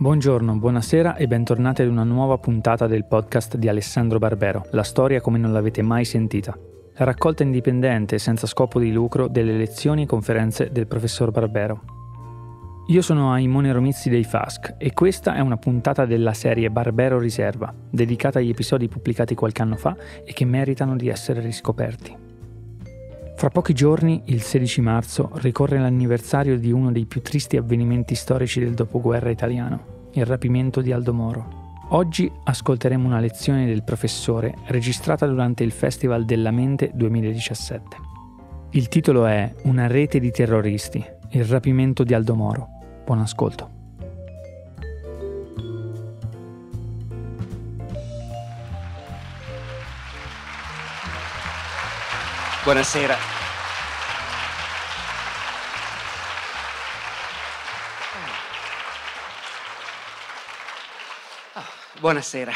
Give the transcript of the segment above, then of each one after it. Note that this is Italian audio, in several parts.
Buongiorno, buonasera e bentornati ad una nuova puntata del podcast di Alessandro Barbero, la storia come non l'avete mai sentita. La raccolta indipendente senza scopo di lucro delle lezioni e conferenze del professor Barbero. Io sono Aimone Romizzi dei FASC e questa è una puntata della serie Barbero Riserva, dedicata agli episodi pubblicati qualche anno fa e che meritano di essere riscoperti. Fra pochi giorni, il 16 marzo, ricorre l'anniversario di uno dei più tristi avvenimenti storici del dopoguerra italiano, il rapimento di Aldo Moro. Oggi ascolteremo una lezione del professore registrata durante il Festival della Mente 2017. Il titolo è Una rete di terroristi, il rapimento di Aldo Moro. Buon ascolto. Buonasera. Oh, buonasera.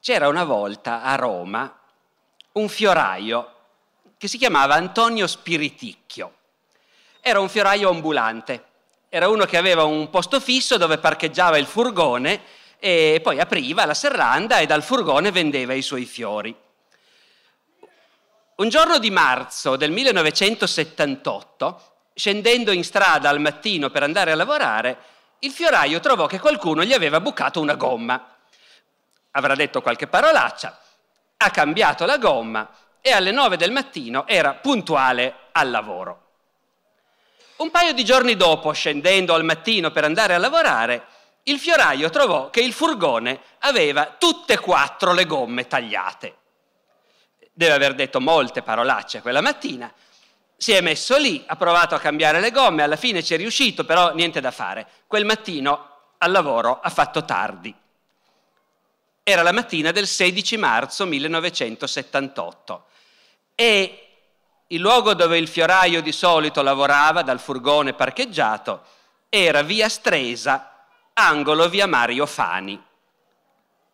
C'era una volta a Roma un fioraio che si chiamava Antonio Spiriticchio. Era un fioraio ambulante, era uno che aveva un posto fisso dove parcheggiava il furgone e poi apriva la serranda e dal furgone vendeva i suoi fiori. Un giorno di marzo del 1978, scendendo in strada al mattino per andare a lavorare, il fioraio trovò che qualcuno gli aveva bucato una gomma. Avrà detto qualche parolaccia, ha cambiato la gomma e alle 9 del mattino era puntuale al lavoro. Un paio di giorni dopo, scendendo al mattino per andare a lavorare, il fioraio trovò che il furgone aveva tutte e quattro le gomme tagliate. Deve aver detto molte parolacce quella mattina. Si è messo lì, ha provato a cambiare le gomme, alla fine ci è riuscito, però niente da fare. Quel mattino al lavoro ha fatto tardi. Era la mattina del 16 marzo 1978 e il luogo dove il fioraio di solito lavorava dal furgone parcheggiato era via Stresa angolo via Mario Fani.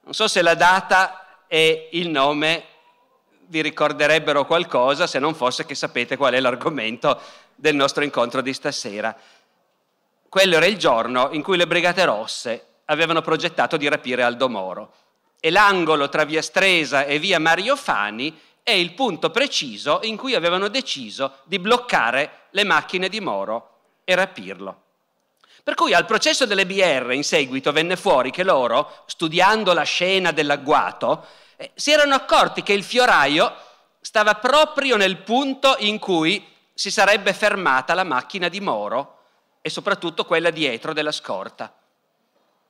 Non so se la data e il nome vi ricorderebbero qualcosa se non fosse che sapete qual è l'argomento del nostro incontro di stasera. Quello era il giorno in cui le Brigate Rosse avevano progettato di rapire Aldo Moro e l'angolo tra via Stresa e via Mario Fani è il punto preciso in cui avevano deciso di bloccare le macchine di Moro e rapirlo. Per cui al processo delle BR in seguito venne fuori che loro, studiando la scena dell'agguato, eh, si erano accorti che il fioraio stava proprio nel punto in cui si sarebbe fermata la macchina di Moro e soprattutto quella dietro della scorta.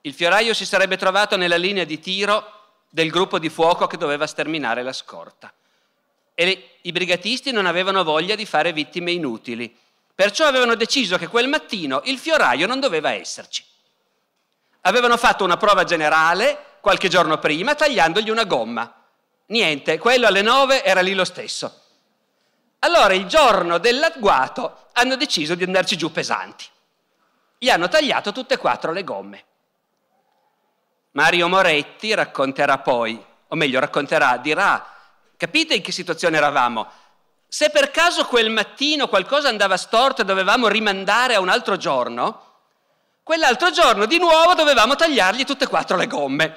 Il fioraio si sarebbe trovato nella linea di tiro del gruppo di fuoco che doveva sterminare la scorta. E i brigatisti non avevano voglia di fare vittime inutili Perciò avevano deciso che quel mattino il fioraio non doveva esserci. Avevano fatto una prova generale qualche giorno prima tagliandogli una gomma. Niente, quello alle nove era lì lo stesso. Allora il giorno dell'agguato hanno deciso di andarci giù pesanti. Gli hanno tagliato tutte e quattro le gomme. Mario Moretti racconterà poi, o meglio racconterà, dirà, capite in che situazione eravamo? Se per caso quel mattino qualcosa andava storto e dovevamo rimandare a un altro giorno, quell'altro giorno di nuovo dovevamo tagliargli tutte e quattro le gomme.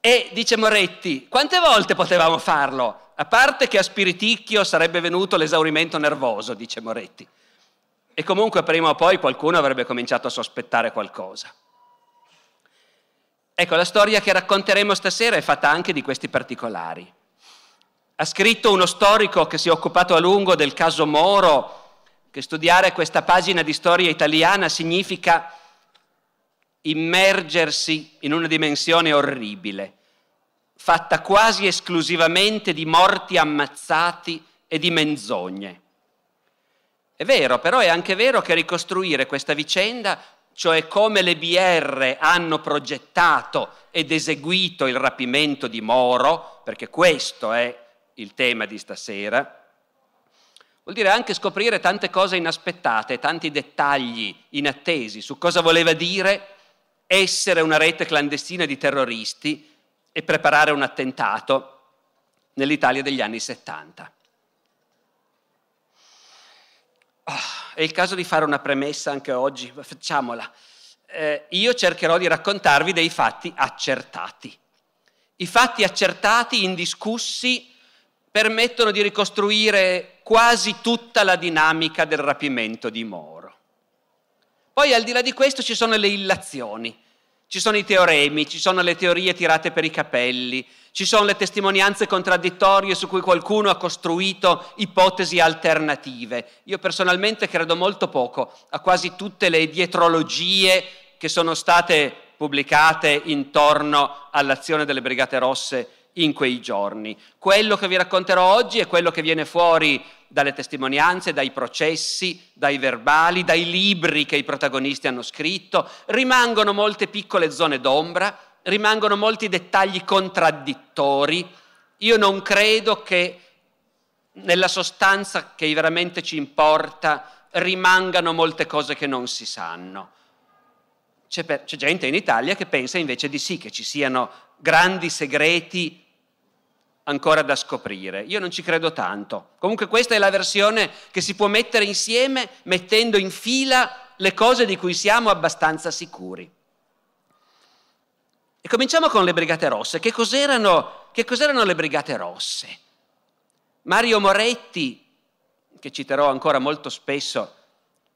E dice Moretti, quante volte potevamo farlo? A parte che a Spiriticchio sarebbe venuto l'esaurimento nervoso, dice Moretti. E comunque prima o poi qualcuno avrebbe cominciato a sospettare qualcosa. Ecco, la storia che racconteremo stasera è fatta anche di questi particolari. Ha scritto uno storico che si è occupato a lungo del caso Moro, che studiare questa pagina di storia italiana significa immergersi in una dimensione orribile, fatta quasi esclusivamente di morti ammazzati e di menzogne. È vero, però è anche vero che ricostruire questa vicenda, cioè come le BR hanno progettato ed eseguito il rapimento di Moro, perché questo è il tema di stasera, vuol dire anche scoprire tante cose inaspettate, tanti dettagli inattesi su cosa voleva dire essere una rete clandestina di terroristi e preparare un attentato nell'Italia degli anni 70. Oh, è il caso di fare una premessa anche oggi, facciamola. Eh, io cercherò di raccontarvi dei fatti accertati. I fatti accertati, indiscussi, permettono di ricostruire quasi tutta la dinamica del rapimento di Moro. Poi al di là di questo ci sono le illazioni, ci sono i teoremi, ci sono le teorie tirate per i capelli, ci sono le testimonianze contraddittorie su cui qualcuno ha costruito ipotesi alternative. Io personalmente credo molto poco a quasi tutte le dietrologie che sono state pubblicate intorno all'azione delle Brigate Rosse in quei giorni. Quello che vi racconterò oggi è quello che viene fuori dalle testimonianze, dai processi, dai verbali, dai libri che i protagonisti hanno scritto. Rimangono molte piccole zone d'ombra, rimangono molti dettagli contraddittori. Io non credo che nella sostanza che veramente ci importa rimangano molte cose che non si sanno. C'è, per, c'è, gente in Italia che pensa invece di sì, che ci siano grandi segreti ancora da scoprire. Io non ci credo tanto. Comunque questa è la versione che si può mettere insieme mettendo in fila le cose di cui siamo abbastanza sicuri. E cominciamo con le Brigate Rosse. Che cos'erano, che cos'erano le Brigate Rosse? Mario Moretti, che citerò ancora molto spesso,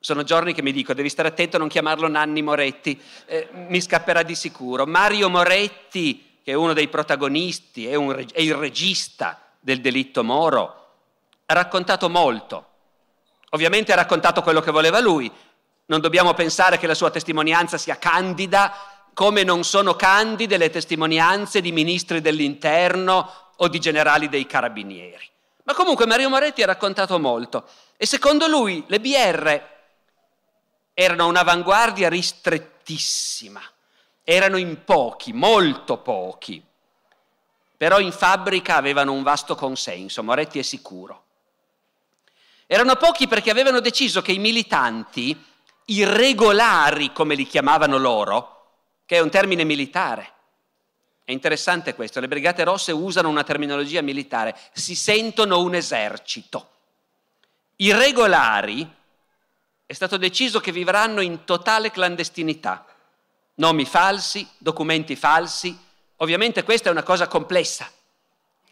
sono giorni che mi dico, devi stare attento a non chiamarlo Nanni Moretti, eh, mi scapperà di sicuro. Mario Moretti, che è uno dei protagonisti, è, un, è il regista del delitto Moro, ha raccontato molto. Ovviamente ha raccontato quello che voleva lui. Non dobbiamo pensare che la sua testimonianza sia candida, come non sono candide le testimonianze di ministri dell'interno o di generali dei carabinieri. Ma comunque Mario Moretti ha raccontato molto e secondo lui le BR erano un'avanguardia ristrettissima erano in pochi, molto pochi, però in fabbrica avevano un vasto consenso, Moretti è sicuro. Erano pochi perché avevano deciso che i militanti, i regolari come li chiamavano loro, che è un termine militare, è interessante questo, le Brigate Rosse usano una terminologia militare, si sentono un esercito. I regolari è stato deciso che vivranno in totale clandestinità nomi falsi, documenti falsi. Ovviamente questa è una cosa complessa,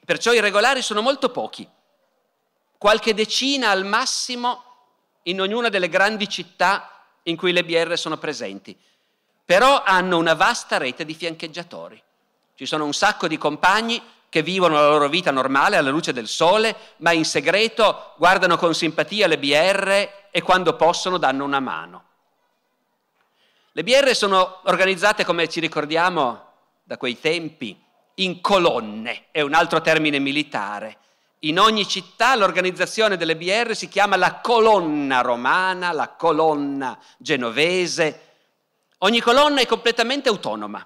perciò i regolari sono molto pochi, qualche decina al massimo in ognuna delle grandi città in cui le BR sono presenti, però hanno una vasta rete di fiancheggiatori. Ci sono un sacco di compagni che vivono la loro vita normale alla luce del sole, ma in segreto guardano con simpatia le BR e quando possono danno una mano. Le BR sono organizzate, come ci ricordiamo da quei tempi, in colonne, è un altro termine militare. In ogni città l'organizzazione delle BR si chiama la colonna romana, la colonna genovese. Ogni colonna è completamente autonoma,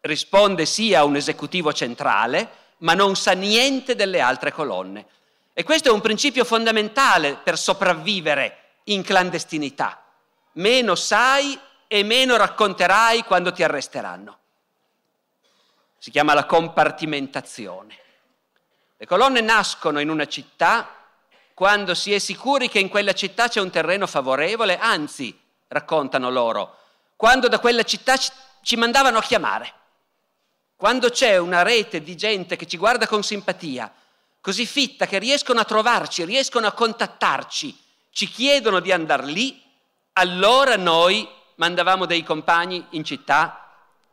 risponde sia a un esecutivo centrale, ma non sa niente delle altre colonne. E questo è un principio fondamentale per sopravvivere in clandestinità. Meno sai e meno racconterai quando ti arresteranno. Si chiama la compartimentazione. Le colonne nascono in una città quando si è sicuri che in quella città c'è un terreno favorevole, anzi, raccontano loro, quando da quella città ci mandavano a chiamare, quando c'è una rete di gente che ci guarda con simpatia, così fitta che riescono a trovarci, riescono a contattarci, ci chiedono di andare lì, allora noi mandavamo dei compagni in città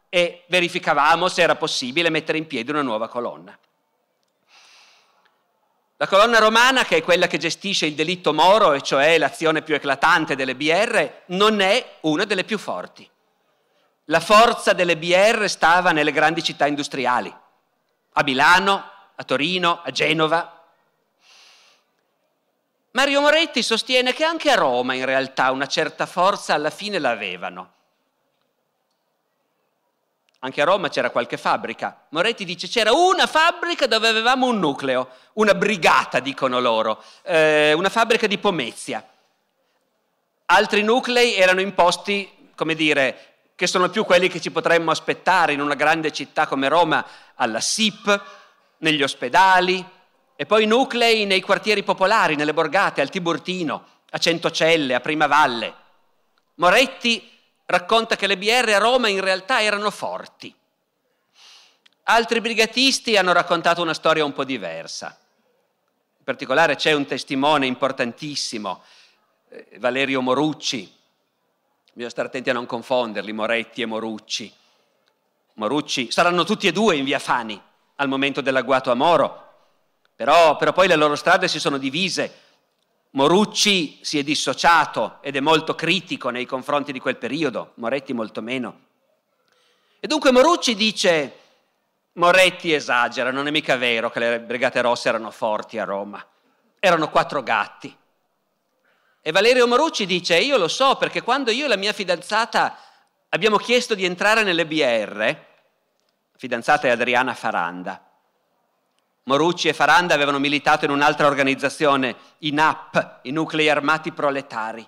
e verificavamo se era possibile mettere in piedi una nuova colonna. La colonna romana, che è quella che gestisce il delitto Moro, e cioè l'azione più eclatante delle BR, non è una delle più forti. La forza delle BR stava nelle grandi città industriali, a Milano, a Torino, a Genova, Mario Moretti sostiene che anche a Roma in realtà una certa forza alla fine l'avevano. Anche a Roma c'era qualche fabbrica. Moretti dice c'era una fabbrica dove avevamo un nucleo, una brigata, dicono loro, eh, una fabbrica di Pomezia. Altri nuclei erano in posti, come dire, che sono più quelli che ci potremmo aspettare in una grande città come Roma, alla SIP, negli ospedali, e poi nuclei nei quartieri popolari, nelle borgate, al Tiburtino, a Centocelle, a Primavalle. Moretti racconta che le BR a Roma in realtà erano forti. Altri brigatisti hanno raccontato una storia un po' diversa. In particolare c'è un testimone importantissimo, eh, Valerio Morucci. Bisogna stare attenti a non confonderli, Moretti e Morucci. Morucci saranno tutti e due in via Fani al momento dell'agguato a Moro, però, però poi le loro strade si sono divise. Morucci si è dissociato ed è molto critico nei confronti di quel periodo, Moretti molto meno. E dunque Morucci dice, Moretti esagera, non è mica vero che le Brigate Rosse erano forti a Roma, erano quattro gatti. E Valerio Morucci dice, io lo so perché quando io e la mia fidanzata abbiamo chiesto di entrare nelle BR, fidanzata è Adriana Faranda, Morucci e Faranda avevano militato in un'altra organizzazione, i NAP, i Nuclei Armati Proletari.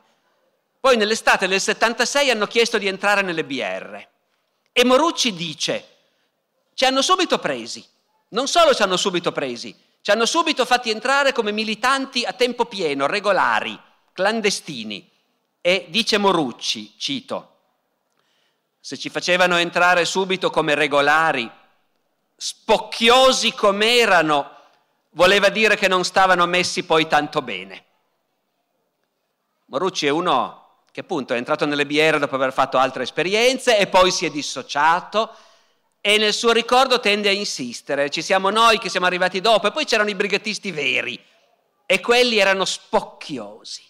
Poi nell'estate del 76 hanno chiesto di entrare nelle BR. E Morucci dice, ci hanno subito presi, non solo ci hanno subito presi, ci hanno subito fatti entrare come militanti a tempo pieno, regolari, clandestini. E dice Morucci, cito, se ci facevano entrare subito come regolari, spocchiosi com'erano, voleva dire che non stavano messi poi tanto bene. Morucci è uno che appunto è entrato nelle biere dopo aver fatto altre esperienze e poi si è dissociato e nel suo ricordo tende a insistere, ci siamo noi che siamo arrivati dopo e poi c'erano i brigatisti veri e quelli erano spocchiosi.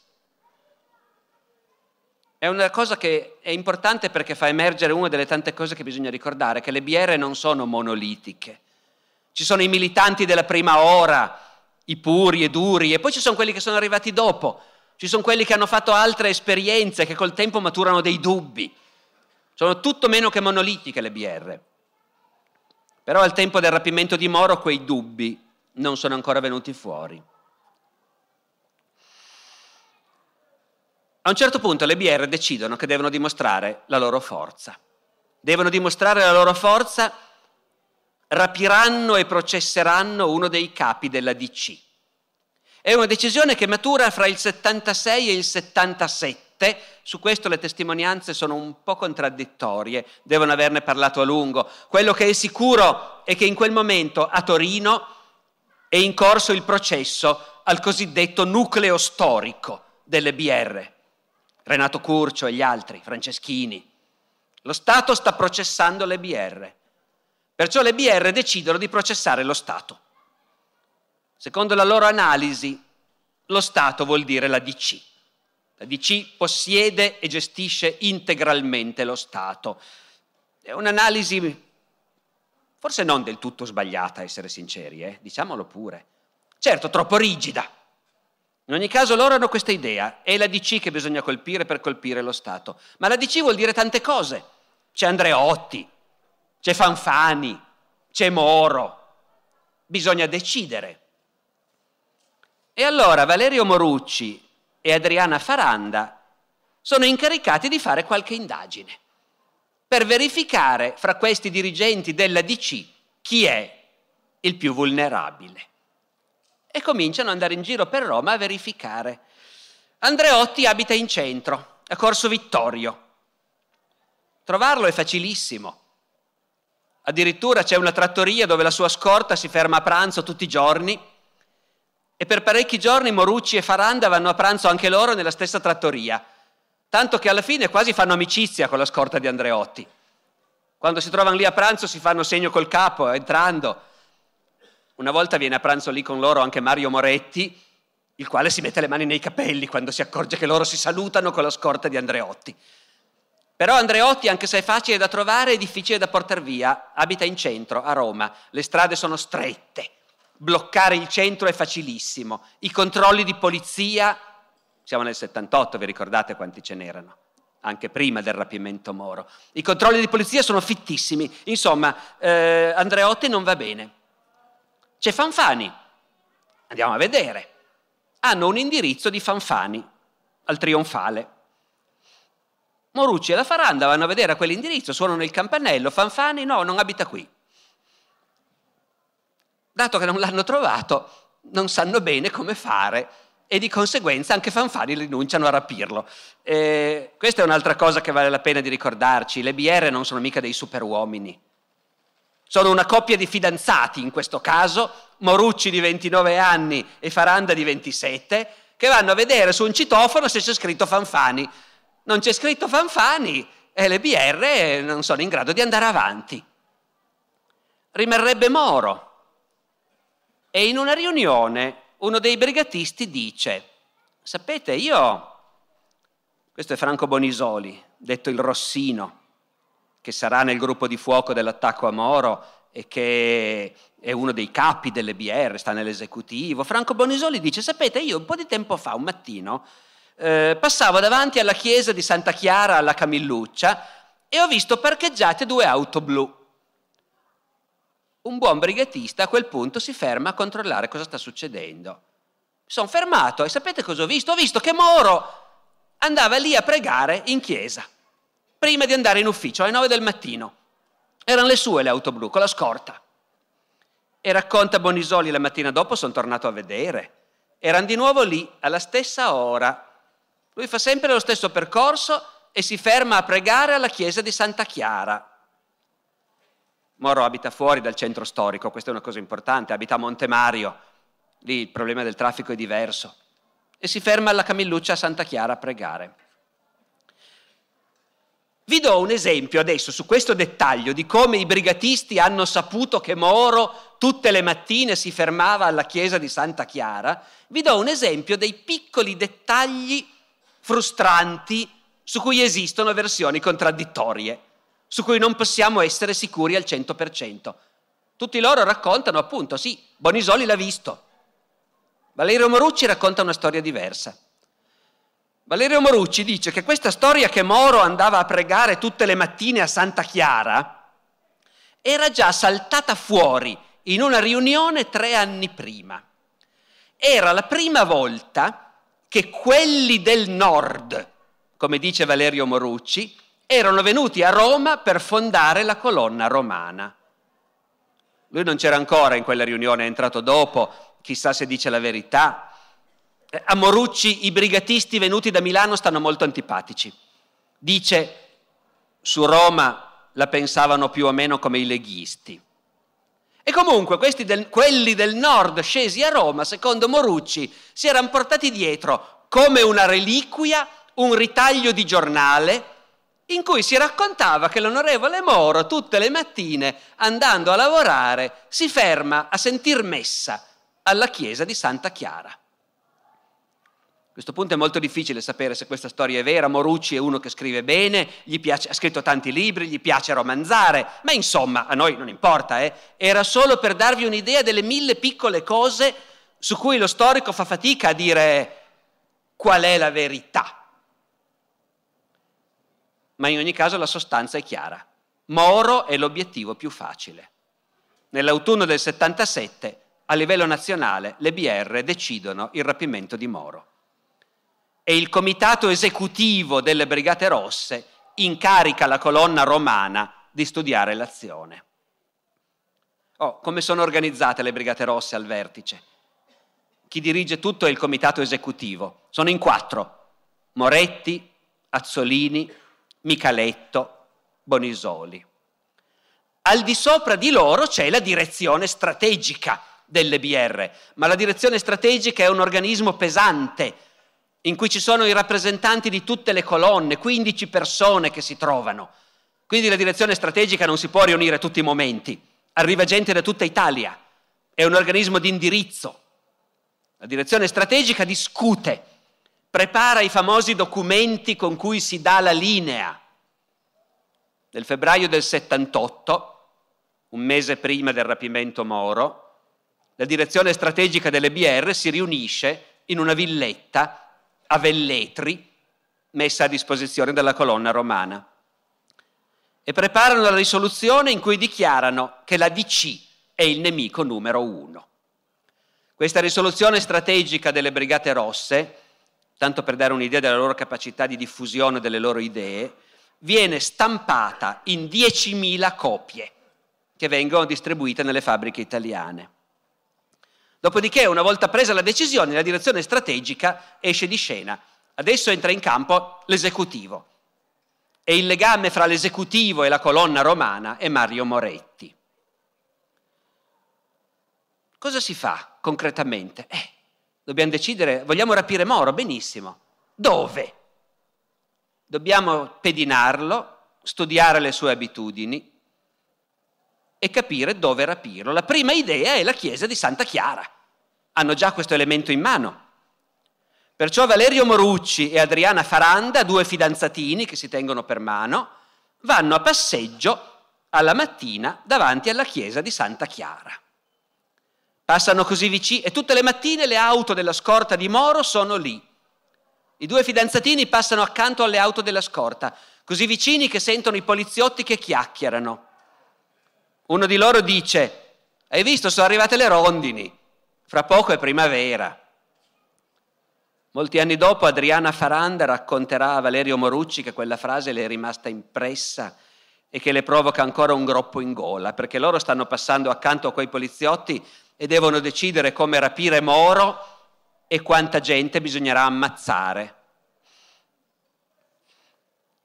È una cosa che è importante perché fa emergere una delle tante cose che bisogna ricordare, che le BR non sono monolitiche. Ci sono i militanti della prima ora, i puri e duri, e poi ci sono quelli che sono arrivati dopo, ci sono quelli che hanno fatto altre esperienze, che col tempo maturano dei dubbi. Sono tutto meno che monolitiche le BR. Però al tempo del rapimento di Moro quei dubbi non sono ancora venuti fuori. A un certo punto le BR decidono che devono dimostrare la loro forza. Devono dimostrare la loro forza, rapiranno e processeranno uno dei capi della DC. È una decisione che matura fra il 76 e il 77, su questo le testimonianze sono un po' contraddittorie, devono averne parlato a lungo. Quello che è sicuro è che in quel momento a Torino è in corso il processo al cosiddetto nucleo storico delle BR. Renato Curcio e gli altri, Franceschini. Lo Stato sta processando le BR. Perciò le BR decidono di processare lo Stato. Secondo la loro analisi, lo Stato vuol dire la DC. La DC possiede e gestisce integralmente lo Stato. È un'analisi forse non del tutto sbagliata, essere sinceri, eh? diciamolo pure. Certo, troppo rigida, in ogni caso loro hanno questa idea, è la DC che bisogna colpire per colpire lo Stato. Ma la DC vuol dire tante cose. C'è Andreotti, c'è Fanfani, c'è Moro. Bisogna decidere. E allora Valerio Morucci e Adriana Faranda sono incaricati di fare qualche indagine per verificare fra questi dirigenti della DC chi è il più vulnerabile e cominciano ad andare in giro per Roma a verificare. Andreotti abita in centro, a Corso Vittorio. Trovarlo è facilissimo. Addirittura c'è una trattoria dove la sua scorta si ferma a pranzo tutti i giorni e per parecchi giorni Morucci e Faranda vanno a pranzo anche loro nella stessa trattoria, tanto che alla fine quasi fanno amicizia con la scorta di Andreotti. Quando si trovano lì a pranzo si fanno segno col capo entrando una volta viene a pranzo lì con loro anche Mario Moretti, il quale si mette le mani nei capelli quando si accorge che loro si salutano con la scorta di Andreotti. Però Andreotti, anche se è facile da trovare, è difficile da portare via. Abita in centro, a Roma. Le strade sono strette. Bloccare il centro è facilissimo. I controlli di polizia, siamo nel 78, vi ricordate quanti ce n'erano? Anche prima del rapimento Moro. I controlli di polizia sono fittissimi. Insomma, eh, Andreotti non va bene. C'è Fanfani, andiamo a vedere. Hanno un indirizzo di Fanfani al trionfale. Morucci e la Faranda vanno a vedere a quell'indirizzo, suonano il campanello, Fanfani no, non abita qui. Dato che non l'hanno trovato, non sanno bene come fare e di conseguenza anche Fanfani rinunciano a rapirlo. Eh, questa è un'altra cosa che vale la pena di ricordarci, le BR non sono mica dei superuomini, sono una coppia di fidanzati in questo caso, Morucci di 29 anni e Faranda di 27, che vanno a vedere su un citofono se c'è scritto Fanfani. Non c'è scritto Fanfani e le BR non sono in grado di andare avanti. Rimarrebbe Moro. E in una riunione uno dei brigatisti dice, sapete, io, questo è Franco Bonisoli, detto il Rossino, che sarà nel gruppo di fuoco dell'attacco a Moro e che è uno dei capi delle BR, sta nell'esecutivo. Franco Bonisoli dice, sapete, io un po' di tempo fa, un mattino, eh, passavo davanti alla chiesa di Santa Chiara alla Camilluccia e ho visto parcheggiate due auto blu. Un buon brigatista a quel punto si ferma a controllare cosa sta succedendo. Sono fermato e sapete cosa ho visto? Ho visto che Moro andava lì a pregare in chiesa, prima di andare in ufficio alle 9 del mattino. Erano le sue le auto blu, con la scorta. E racconta Bonisoli la mattina dopo, sono tornato a vedere. Erano di nuovo lì, alla stessa ora. Lui fa sempre lo stesso percorso e si ferma a pregare alla chiesa di Santa Chiara. Moro abita fuori dal centro storico, questa è una cosa importante, abita a Montemario, lì il problema del traffico è diverso, e si ferma alla Camilluccia a Santa Chiara a pregare. Vi do un esempio adesso su questo dettaglio di come i brigatisti hanno saputo che Moro tutte le mattine si fermava alla chiesa di Santa Chiara. Vi do un esempio dei piccoli dettagli frustranti su cui esistono versioni contraddittorie su cui non possiamo essere sicuri al 100%. Tutti loro raccontano appunto, sì, Bonisoli l'ha visto. Valerio Morucci racconta una storia diversa. Valerio Morucci dice che questa storia che Moro andava a pregare tutte le mattine a Santa Chiara era già saltata fuori in una riunione tre anni prima. Era la prima volta che quelli del nord, come dice Valerio Morucci, erano venuti a Roma per fondare la colonna romana. Lui non c'era ancora in quella riunione, è entrato dopo, chissà se dice la verità. Eh, a Morucci i brigatisti venuti da Milano stanno molto antipatici. Dice, su Roma la pensavano più o meno come i leghisti. E comunque del, quelli del nord scesi a Roma, secondo Morucci, si erano portati dietro come una reliquia un ritaglio di giornale in cui si raccontava che l'onorevole Moro tutte le mattine, andando a lavorare, si ferma a sentir messa alla chiesa di Santa Chiara. A questo punto è molto difficile sapere se questa storia è vera. Morucci è uno che scrive bene, piace, ha scritto tanti libri, gli piace romanzare, ma insomma a noi non importa, eh? era solo per darvi un'idea delle mille piccole cose su cui lo storico fa fatica a dire qual è la verità ma in ogni caso la sostanza è chiara. Moro è l'obiettivo più facile. Nell'autunno del 77, a livello nazionale, le BR decidono il rapimento di Moro. E il comitato esecutivo delle Brigate Rosse incarica la colonna romana di studiare l'azione. Oh, come sono organizzate le Brigate Rosse al vertice? Chi dirige tutto è il comitato esecutivo. Sono in quattro. Moretti, Azzolini, Micaletto, Bonisoli. Al di sopra di loro c'è la direzione strategica delle BR, ma la direzione strategica è un organismo pesante in cui ci sono i rappresentanti di tutte le colonne, 15 persone che si trovano. Quindi la direzione strategica non si può riunire tutti i momenti, arriva gente da tutta Italia, è un organismo di indirizzo. La direzione strategica discute prepara i famosi documenti con cui si dà la linea. Nel febbraio del 78, un mese prima del rapimento Moro, la direzione strategica delle BR si riunisce in una villetta a Velletri, messa a disposizione della colonna romana. E preparano la risoluzione in cui dichiarano che la DC è il nemico numero uno. Questa risoluzione strategica delle Brigate Rosse tanto per dare un'idea della loro capacità di diffusione delle loro idee, viene stampata in 10.000 copie che vengono distribuite nelle fabbriche italiane. Dopodiché, una volta presa la decisione, la direzione strategica esce di scena. Adesso entra in campo l'esecutivo. E il legame fra l'esecutivo e la colonna romana è Mario Moretti. Cosa si fa concretamente? Eh, dobbiamo decidere, vogliamo rapire Moro? Benissimo. Dove? Dobbiamo pedinarlo, studiare le sue abitudini e capire dove rapirlo. La prima idea è la chiesa di Santa Chiara. Hanno già questo elemento in mano. Perciò Valerio Morucci e Adriana Faranda, due fidanzatini che si tengono per mano, vanno a passeggio alla mattina davanti alla chiesa di Santa Chiara. Passano così vicini e tutte le mattine le auto della scorta di Moro sono lì. I due fidanzatini passano accanto alle auto della scorta, così vicini che sentono i poliziotti che chiacchierano. Uno di loro dice, hai visto, sono arrivate le rondini, fra poco è primavera. Molti anni dopo Adriana Faranda racconterà a Valerio Morucci che quella frase le è rimasta impressa e che le provoca ancora un groppo in gola, perché loro stanno passando accanto a quei poliziotti e devono decidere come rapire Moro e quanta gente bisognerà ammazzare.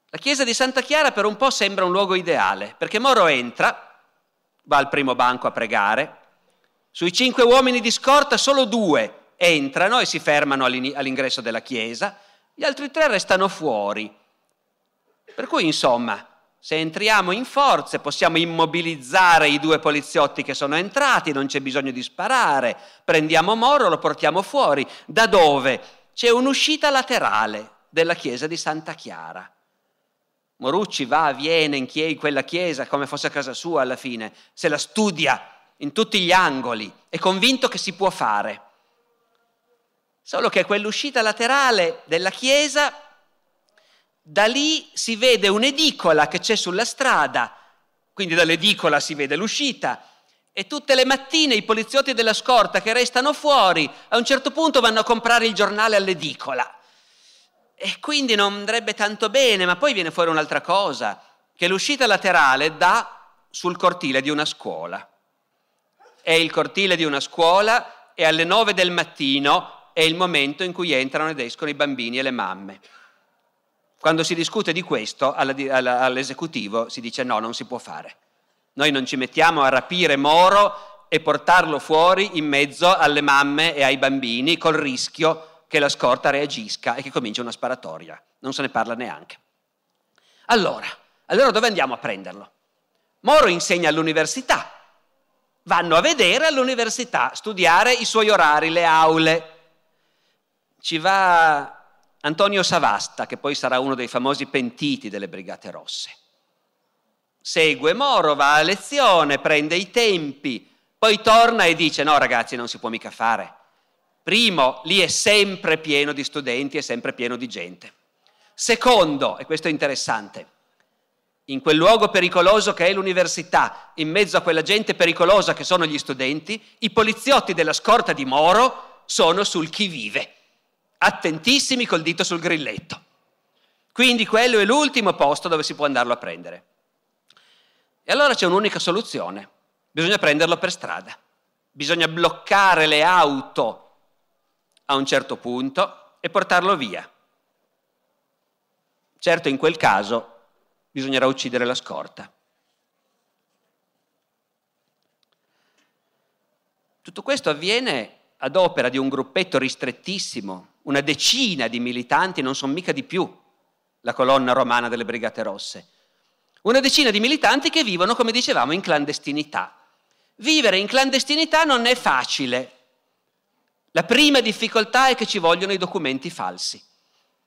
La chiesa di Santa Chiara per un po' sembra un luogo ideale, perché Moro entra, va al primo banco a pregare, sui cinque uomini di scorta solo due entrano e si fermano all'ingresso della chiesa, gli altri tre restano fuori. Per cui, insomma, se entriamo in forze possiamo immobilizzare i due poliziotti che sono entrati, non c'è bisogno di sparare, prendiamo Moro, lo portiamo fuori. Da dove? C'è un'uscita laterale della chiesa di Santa Chiara. Morucci va, viene in quella chiesa come fosse a casa sua alla fine, se la studia in tutti gli angoli, è convinto che si può fare. Solo che quell'uscita laterale della chiesa, da lì si vede un'edicola che c'è sulla strada, quindi dall'edicola si vede l'uscita, e tutte le mattine i poliziotti della scorta che restano fuori a un certo punto vanno a comprare il giornale all'edicola. E quindi non andrebbe tanto bene, ma poi viene fuori un'altra cosa, che l'uscita laterale dà sul cortile di una scuola. È il cortile di una scuola e alle nove del mattino è il momento in cui entrano ed escono i bambini e le mamme. Quando si discute di questo all'esecutivo si dice no, non si può fare. Noi non ci mettiamo a rapire Moro e portarlo fuori in mezzo alle mamme e ai bambini col rischio che la scorta reagisca e che comincia una sparatoria. Non se ne parla neanche. Allora, allora dove andiamo a prenderlo? Moro insegna all'università. Vanno a vedere all'università, studiare i suoi orari, le aule, ci va Antonio Savasta, che poi sarà uno dei famosi pentiti delle Brigate Rosse. Segue Moro, va a lezione, prende i tempi, poi torna e dice no ragazzi non si può mica fare. Primo, lì è sempre pieno di studenti, è sempre pieno di gente. Secondo, e questo è interessante, in quel luogo pericoloso che è l'università, in mezzo a quella gente pericolosa che sono gli studenti, i poliziotti della scorta di Moro sono sul chi vive attentissimi col dito sul grilletto. Quindi quello è l'ultimo posto dove si può andarlo a prendere. E allora c'è un'unica soluzione, bisogna prenderlo per strada, bisogna bloccare le auto a un certo punto e portarlo via. Certo in quel caso bisognerà uccidere la scorta. Tutto questo avviene ad opera di un gruppetto ristrettissimo una decina di militanti, non sono mica di più la colonna romana delle Brigate Rosse. Una decina di militanti che vivono, come dicevamo, in clandestinità. Vivere in clandestinità non è facile. La prima difficoltà è che ci vogliono i documenti falsi.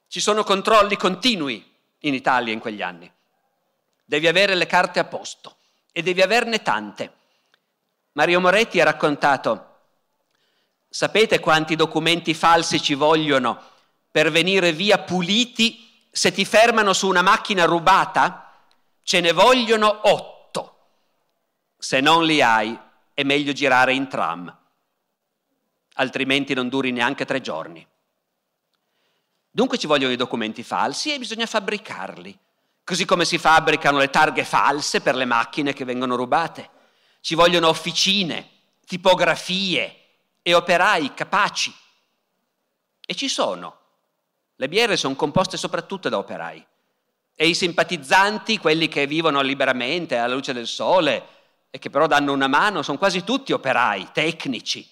Ci sono controlli continui in Italia in quegli anni. Devi avere le carte a posto e devi averne tante. Mario Moretti ha raccontato Sapete quanti documenti falsi ci vogliono per venire via puliti se ti fermano su una macchina rubata? Ce ne vogliono otto. Se non li hai, è meglio girare in tram, altrimenti non duri neanche tre giorni. Dunque ci vogliono i documenti falsi e bisogna fabbricarli, così come si fabbricano le targhe false per le macchine che vengono rubate. Ci vogliono officine, tipografie, e operai capaci. E ci sono. Le BR sono composte soprattutto da operai. E i simpatizzanti, quelli che vivono liberamente alla luce del sole e che però danno una mano, sono quasi tutti operai, tecnici.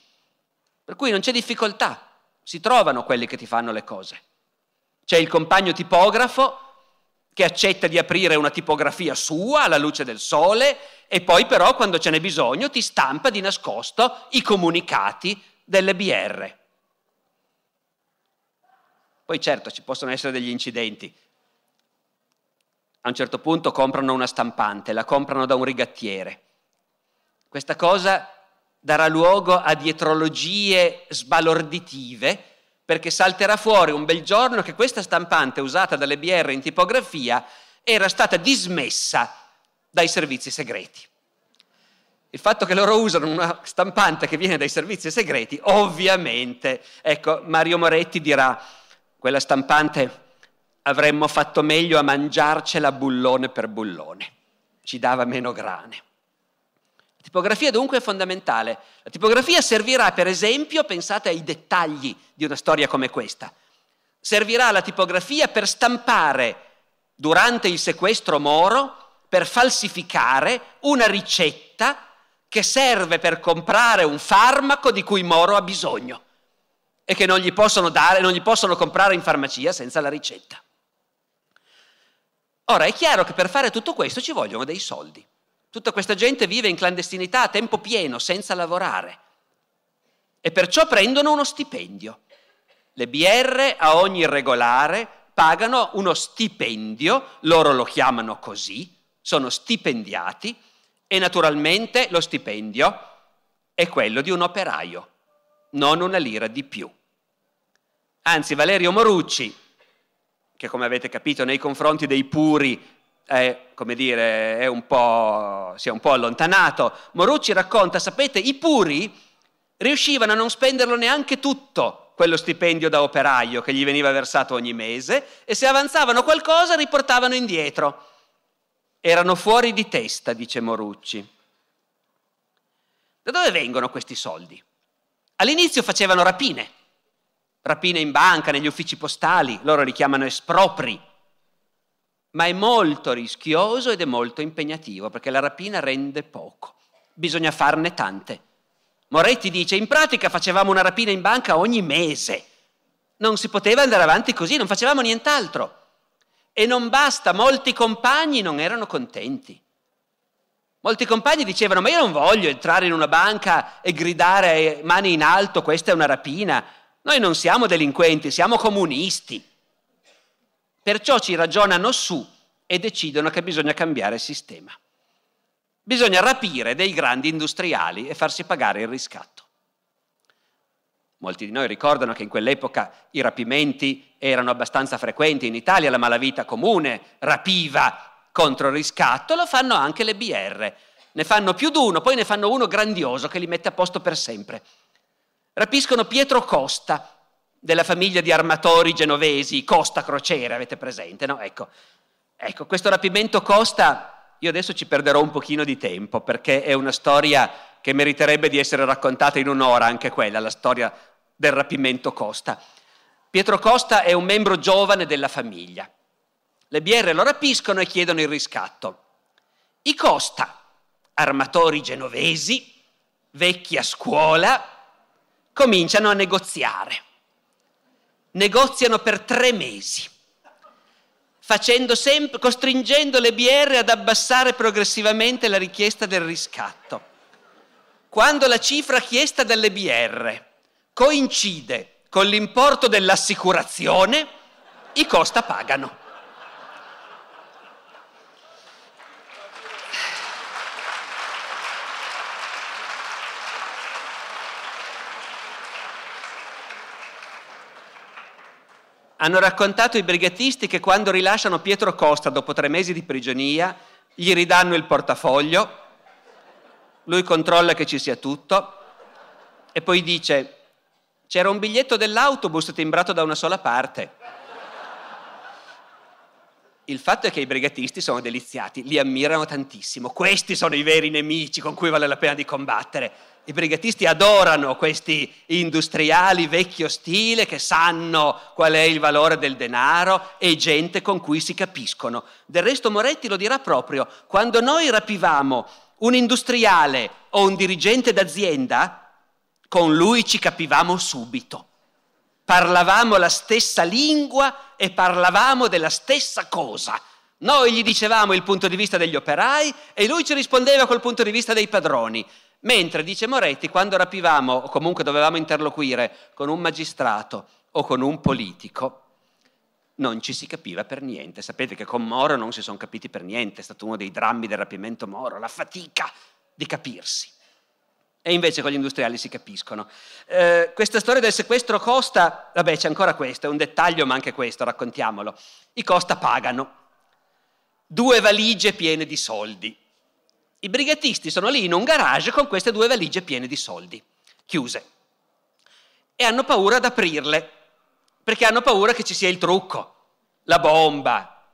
Per cui non c'è difficoltà, si trovano quelli che ti fanno le cose. C'è il compagno tipografo che accetta di aprire una tipografia sua alla luce del sole e poi però quando ce n'è bisogno ti stampa di nascosto i comunicati delle BR. Poi certo ci possono essere degli incidenti. A un certo punto comprano una stampante, la comprano da un rigattiere. Questa cosa darà luogo a dietrologie sbalorditive perché salterà fuori un bel giorno che questa stampante usata dalle BR in tipografia era stata dismessa dai servizi segreti. Il fatto che loro usano una stampante che viene dai servizi segreti, ovviamente, ecco, Mario Moretti dirà, quella stampante avremmo fatto meglio a mangiarcela bullone per bullone, ci dava meno grane. La tipografia dunque è fondamentale. La tipografia servirà, per esempio, pensate ai dettagli di una storia come questa, servirà la tipografia per stampare durante il sequestro Moro, per falsificare una ricetta che serve per comprare un farmaco di cui Moro ha bisogno e che non gli possono dare, non gli possono comprare in farmacia senza la ricetta. Ora è chiaro che per fare tutto questo ci vogliono dei soldi. Tutta questa gente vive in clandestinità a tempo pieno, senza lavorare. E perciò prendono uno stipendio. Le BR a ogni irregolare pagano uno stipendio, loro lo chiamano così, sono stipendiati e naturalmente lo stipendio è quello di un operaio, non una lira di più. Anzi, Valerio Morucci, che come avete capito nei confronti dei puri è, come dire, è un si è un po' allontanato. Morucci racconta, sapete, i puri riuscivano a non spenderlo neanche tutto quello stipendio da operaio che gli veniva versato ogni mese e se avanzavano qualcosa riportavano indietro. Erano fuori di testa, dice Morucci. Da dove vengono questi soldi? All'inizio facevano rapine, rapine in banca, negli uffici postali, loro li chiamano espropri ma è molto rischioso ed è molto impegnativo perché la rapina rende poco, bisogna farne tante. Moretti dice, in pratica facevamo una rapina in banca ogni mese, non si poteva andare avanti così, non facevamo nient'altro. E non basta, molti compagni non erano contenti. Molti compagni dicevano, ma io non voglio entrare in una banca e gridare mani in alto, questa è una rapina. Noi non siamo delinquenti, siamo comunisti. Perciò ci ragionano su e decidono che bisogna cambiare sistema. Bisogna rapire dei grandi industriali e farsi pagare il riscatto. Molti di noi ricordano che in quell'epoca i rapimenti erano abbastanza frequenti in Italia, la malavita comune rapiva contro il riscatto, lo fanno anche le BR. Ne fanno più di uno, poi ne fanno uno grandioso che li mette a posto per sempre. Rapiscono Pietro Costa, della famiglia di armatori genovesi, Costa Crociere, avete presente, no? Ecco. ecco, questo rapimento Costa, io adesso ci perderò un pochino di tempo perché è una storia che meriterebbe di essere raccontata in un'ora, anche quella, la storia del rapimento Costa. Pietro Costa è un membro giovane della famiglia. Le BR lo rapiscono e chiedono il riscatto. I Costa, armatori genovesi, vecchi a scuola, cominciano a negoziare negoziano per tre mesi, sempre, costringendo le BR ad abbassare progressivamente la richiesta del riscatto. Quando la cifra chiesta dalle BR coincide con l'importo dell'assicurazione, i costa pagano. Hanno raccontato i brigatisti che quando rilasciano Pietro Costa dopo tre mesi di prigionia, gli ridanno il portafoglio, lui controlla che ci sia tutto e poi dice c'era un biglietto dell'autobus timbrato da una sola parte. Il fatto è che i brigatisti sono deliziati, li ammirano tantissimo. Questi sono i veri nemici con cui vale la pena di combattere. I brigatisti adorano questi industriali vecchio stile che sanno qual è il valore del denaro e gente con cui si capiscono. Del resto Moretti lo dirà proprio, quando noi rapivamo un industriale o un dirigente d'azienda, con lui ci capivamo subito parlavamo la stessa lingua e parlavamo della stessa cosa. Noi gli dicevamo il punto di vista degli operai e lui ci rispondeva col punto di vista dei padroni. Mentre, dice Moretti, quando rapivamo o comunque dovevamo interloquire con un magistrato o con un politico, non ci si capiva per niente. Sapete che con Moro non si sono capiti per niente, è stato uno dei drammi del rapimento Moro, la fatica di capirsi e invece con gli industriali si capiscono. Eh, questa storia del sequestro Costa, vabbè c'è ancora questo, è un dettaglio ma anche questo, raccontiamolo. I Costa pagano due valigie piene di soldi. I brigatisti sono lì in un garage con queste due valigie piene di soldi, chiuse, e hanno paura ad aprirle, perché hanno paura che ci sia il trucco, la bomba.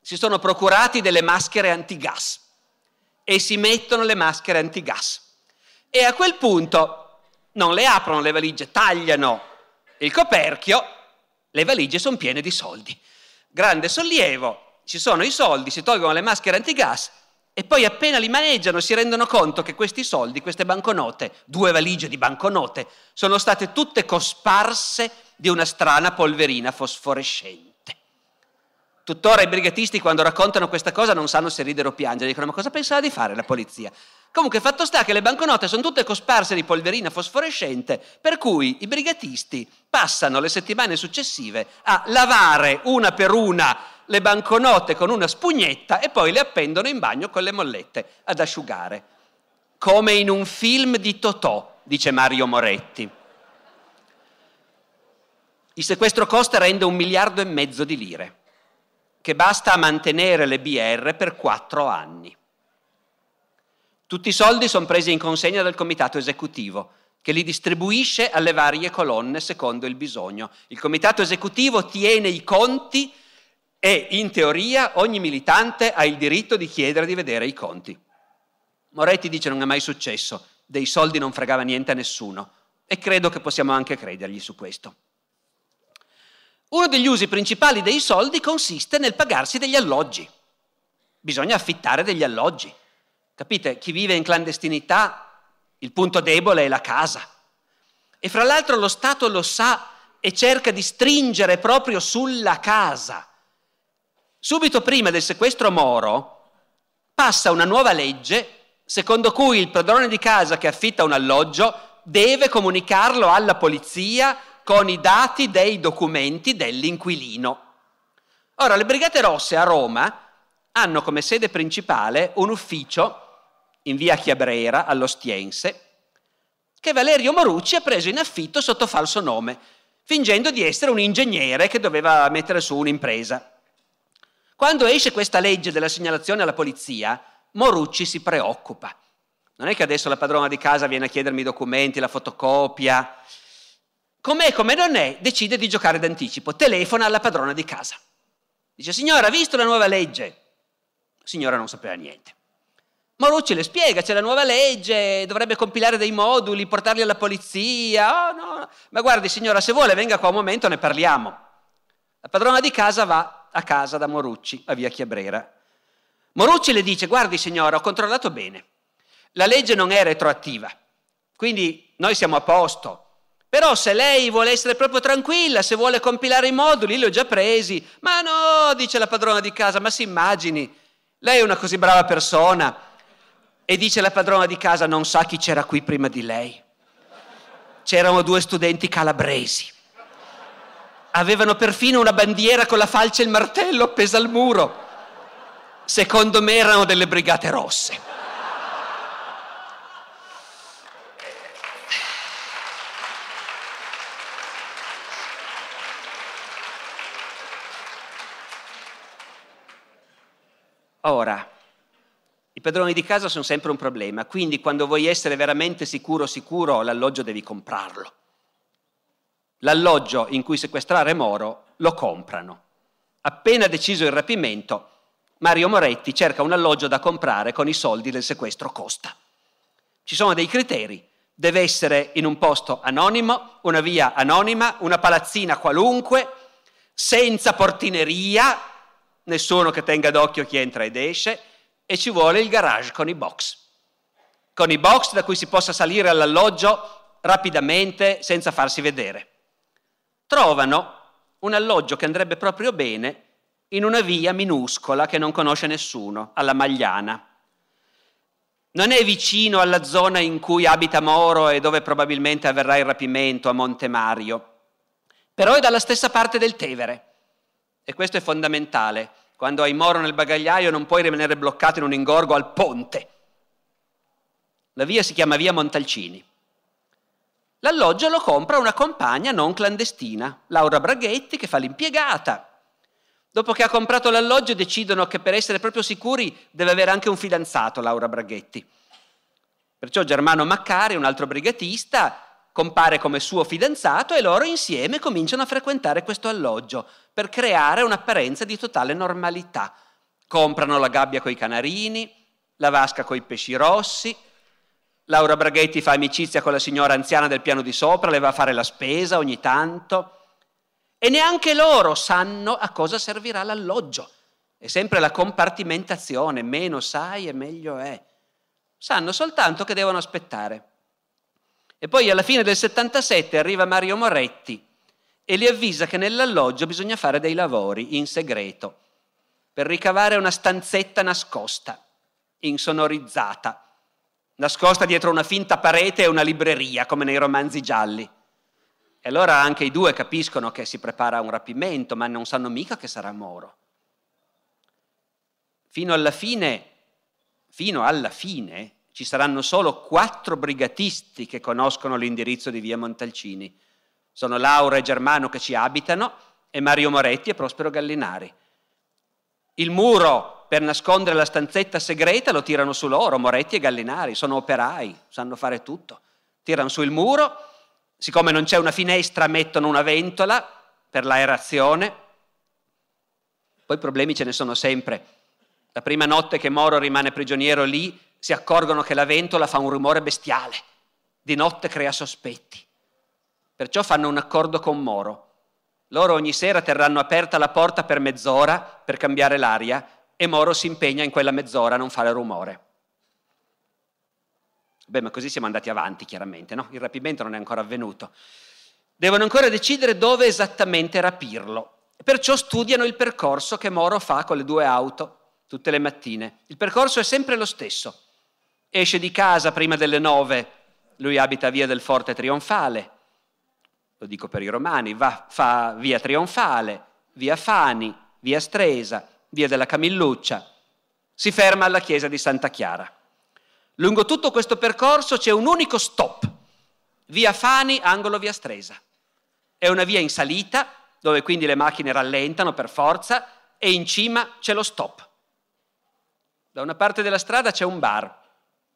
Si sono procurati delle maschere antigas e si mettono le maschere antigas e a quel punto non le aprono le valigie, tagliano il coperchio, le valigie sono piene di soldi. Grande sollievo, ci sono i soldi, si tolgono le maschere antigas e poi appena li maneggiano si rendono conto che questi soldi, queste banconote, due valigie di banconote, sono state tutte cosparse di una strana polverina fosforescente. Tuttora i brigatisti quando raccontano questa cosa non sanno se ridere o piangere, dicono ma cosa pensava di fare la polizia? Comunque fatto sta che le banconote sono tutte cosparse di polverina fosforescente, per cui i brigatisti passano le settimane successive a lavare una per una le banconote con una spugnetta e poi le appendono in bagno con le mollette ad asciugare. Come in un film di Totò, dice Mario Moretti. Il sequestro costa rende un miliardo e mezzo di lire, che basta a mantenere le BR per quattro anni. Tutti i soldi sono presi in consegna dal comitato esecutivo, che li distribuisce alle varie colonne secondo il bisogno. Il comitato esecutivo tiene i conti e in teoria ogni militante ha il diritto di chiedere di vedere i conti. Moretti dice non è mai successo, dei soldi non fregava niente a nessuno e credo che possiamo anche credergli su questo. Uno degli usi principali dei soldi consiste nel pagarsi degli alloggi. Bisogna affittare degli alloggi. Capite? Chi vive in clandestinità, il punto debole è la casa. E fra l'altro lo Stato lo sa e cerca di stringere proprio sulla casa. Subito prima del sequestro Moro passa una nuova legge secondo cui il padrone di casa che affitta un alloggio deve comunicarlo alla polizia con i dati dei documenti dell'inquilino. Ora, le Brigate Rosse a Roma hanno come sede principale un ufficio in via Chiabrera all'Ostiense, che Valerio Morucci ha preso in affitto sotto falso nome, fingendo di essere un ingegnere che doveva mettere su un'impresa. Quando esce questa legge della segnalazione alla polizia, Morucci si preoccupa. Non è che adesso la padrona di casa viene a chiedermi i documenti, la fotocopia. Com'è, come non è, decide di giocare d'anticipo, telefona alla padrona di casa. Dice, signora, ha visto la nuova legge? La signora non sapeva niente. Morucci le spiega, c'è la nuova legge, dovrebbe compilare dei moduli, portarli alla polizia. Oh, no. Ma guardi signora, se vuole venga qua un momento, ne parliamo. La padrona di casa va a casa da Morucci, a via Chiabrera. Morucci le dice, guardi signora, ho controllato bene, la legge non è retroattiva, quindi noi siamo a posto. Però se lei vuole essere proprio tranquilla, se vuole compilare i moduli, li ho già presi. Ma no, dice la padrona di casa, ma si immagini, lei è una così brava persona, e dice la padrona di casa, non sa chi c'era qui prima di lei. C'erano due studenti calabresi. Avevano perfino una bandiera con la falce e il martello appesa al muro. Secondo me erano delle brigate rosse. Ora, padroni di casa sono sempre un problema, quindi quando vuoi essere veramente sicuro sicuro l'alloggio devi comprarlo. L'alloggio in cui sequestrare Moro lo comprano Appena deciso il rapimento, Mario Moretti cerca un alloggio da comprare con i soldi del sequestro Costa. Ci sono dei criteri. Deve essere in un posto anonimo, una via anonima, una palazzina qualunque, senza portineria, nessuno che tenga d'occhio chi entra ed esce, e ci vuole il garage con i box. Con i box da cui si possa salire all'alloggio rapidamente senza farsi vedere. Trovano un alloggio che andrebbe proprio bene in una via minuscola che non conosce nessuno, alla Magliana. Non è vicino alla zona in cui abita Moro e dove probabilmente avverrà il rapimento a Monte Mario, però è dalla stessa parte del Tevere. E questo è fondamentale. Quando hai Moro nel bagagliaio non puoi rimanere bloccato in un ingorgo al ponte. La via si chiama via Montalcini. L'alloggio lo compra una compagna non clandestina, Laura Braghetti, che fa l'impiegata. Dopo che ha comprato l'alloggio decidono che per essere proprio sicuri deve avere anche un fidanzato, Laura Braghetti. Perciò Germano Maccari, un altro brigatista, compare come suo fidanzato e loro insieme cominciano a frequentare questo alloggio per creare un'apparenza di totale normalità. Comprano la gabbia coi canarini, la vasca coi pesci rossi, Laura Braghetti fa amicizia con la signora anziana del piano di sopra, le va a fare la spesa ogni tanto e neanche loro sanno a cosa servirà l'alloggio. È sempre la compartimentazione, meno sai e meglio è. Sanno soltanto che devono aspettare. E poi alla fine del 77 arriva Mario Moretti e li avvisa che nell'alloggio bisogna fare dei lavori in segreto per ricavare una stanzetta nascosta, insonorizzata, nascosta dietro una finta parete e una libreria, come nei romanzi gialli. E allora anche i due capiscono che si prepara un rapimento, ma non sanno mica che sarà Moro. Fino alla fine, fino alla fine, ci saranno solo quattro brigatisti che conoscono l'indirizzo di via Montalcini. Sono Laura e Germano che ci abitano e Mario Moretti e Prospero Gallinari. Il muro per nascondere la stanzetta segreta lo tirano su loro, Moretti e Gallinari, sono operai, sanno fare tutto. Tirano su il muro, siccome non c'è una finestra mettono una ventola per l'aerazione. Poi problemi ce ne sono sempre. La prima notte che Moro rimane prigioniero lì, si accorgono che la ventola fa un rumore bestiale, di notte crea sospetti. Perciò fanno un accordo con Moro. Loro ogni sera terranno aperta la porta per mezz'ora per cambiare l'aria e Moro si impegna in quella mezz'ora a non fare rumore. Beh, ma così siamo andati avanti, chiaramente, no? Il rapimento non è ancora avvenuto. Devono ancora decidere dove esattamente rapirlo. Perciò studiano il percorso che Moro fa con le due auto tutte le mattine. Il percorso è sempre lo stesso. Esce di casa prima delle nove, lui abita via del Forte Trionfale, lo dico per i romani, va, fa via Trionfale, via Fani, via Stresa, via della Camilluccia, si ferma alla chiesa di Santa Chiara. Lungo tutto questo percorso c'è un unico stop, via Fani, angolo via Stresa. È una via in salita, dove quindi le macchine rallentano per forza, e in cima c'è lo stop. Da una parte della strada c'è un bar,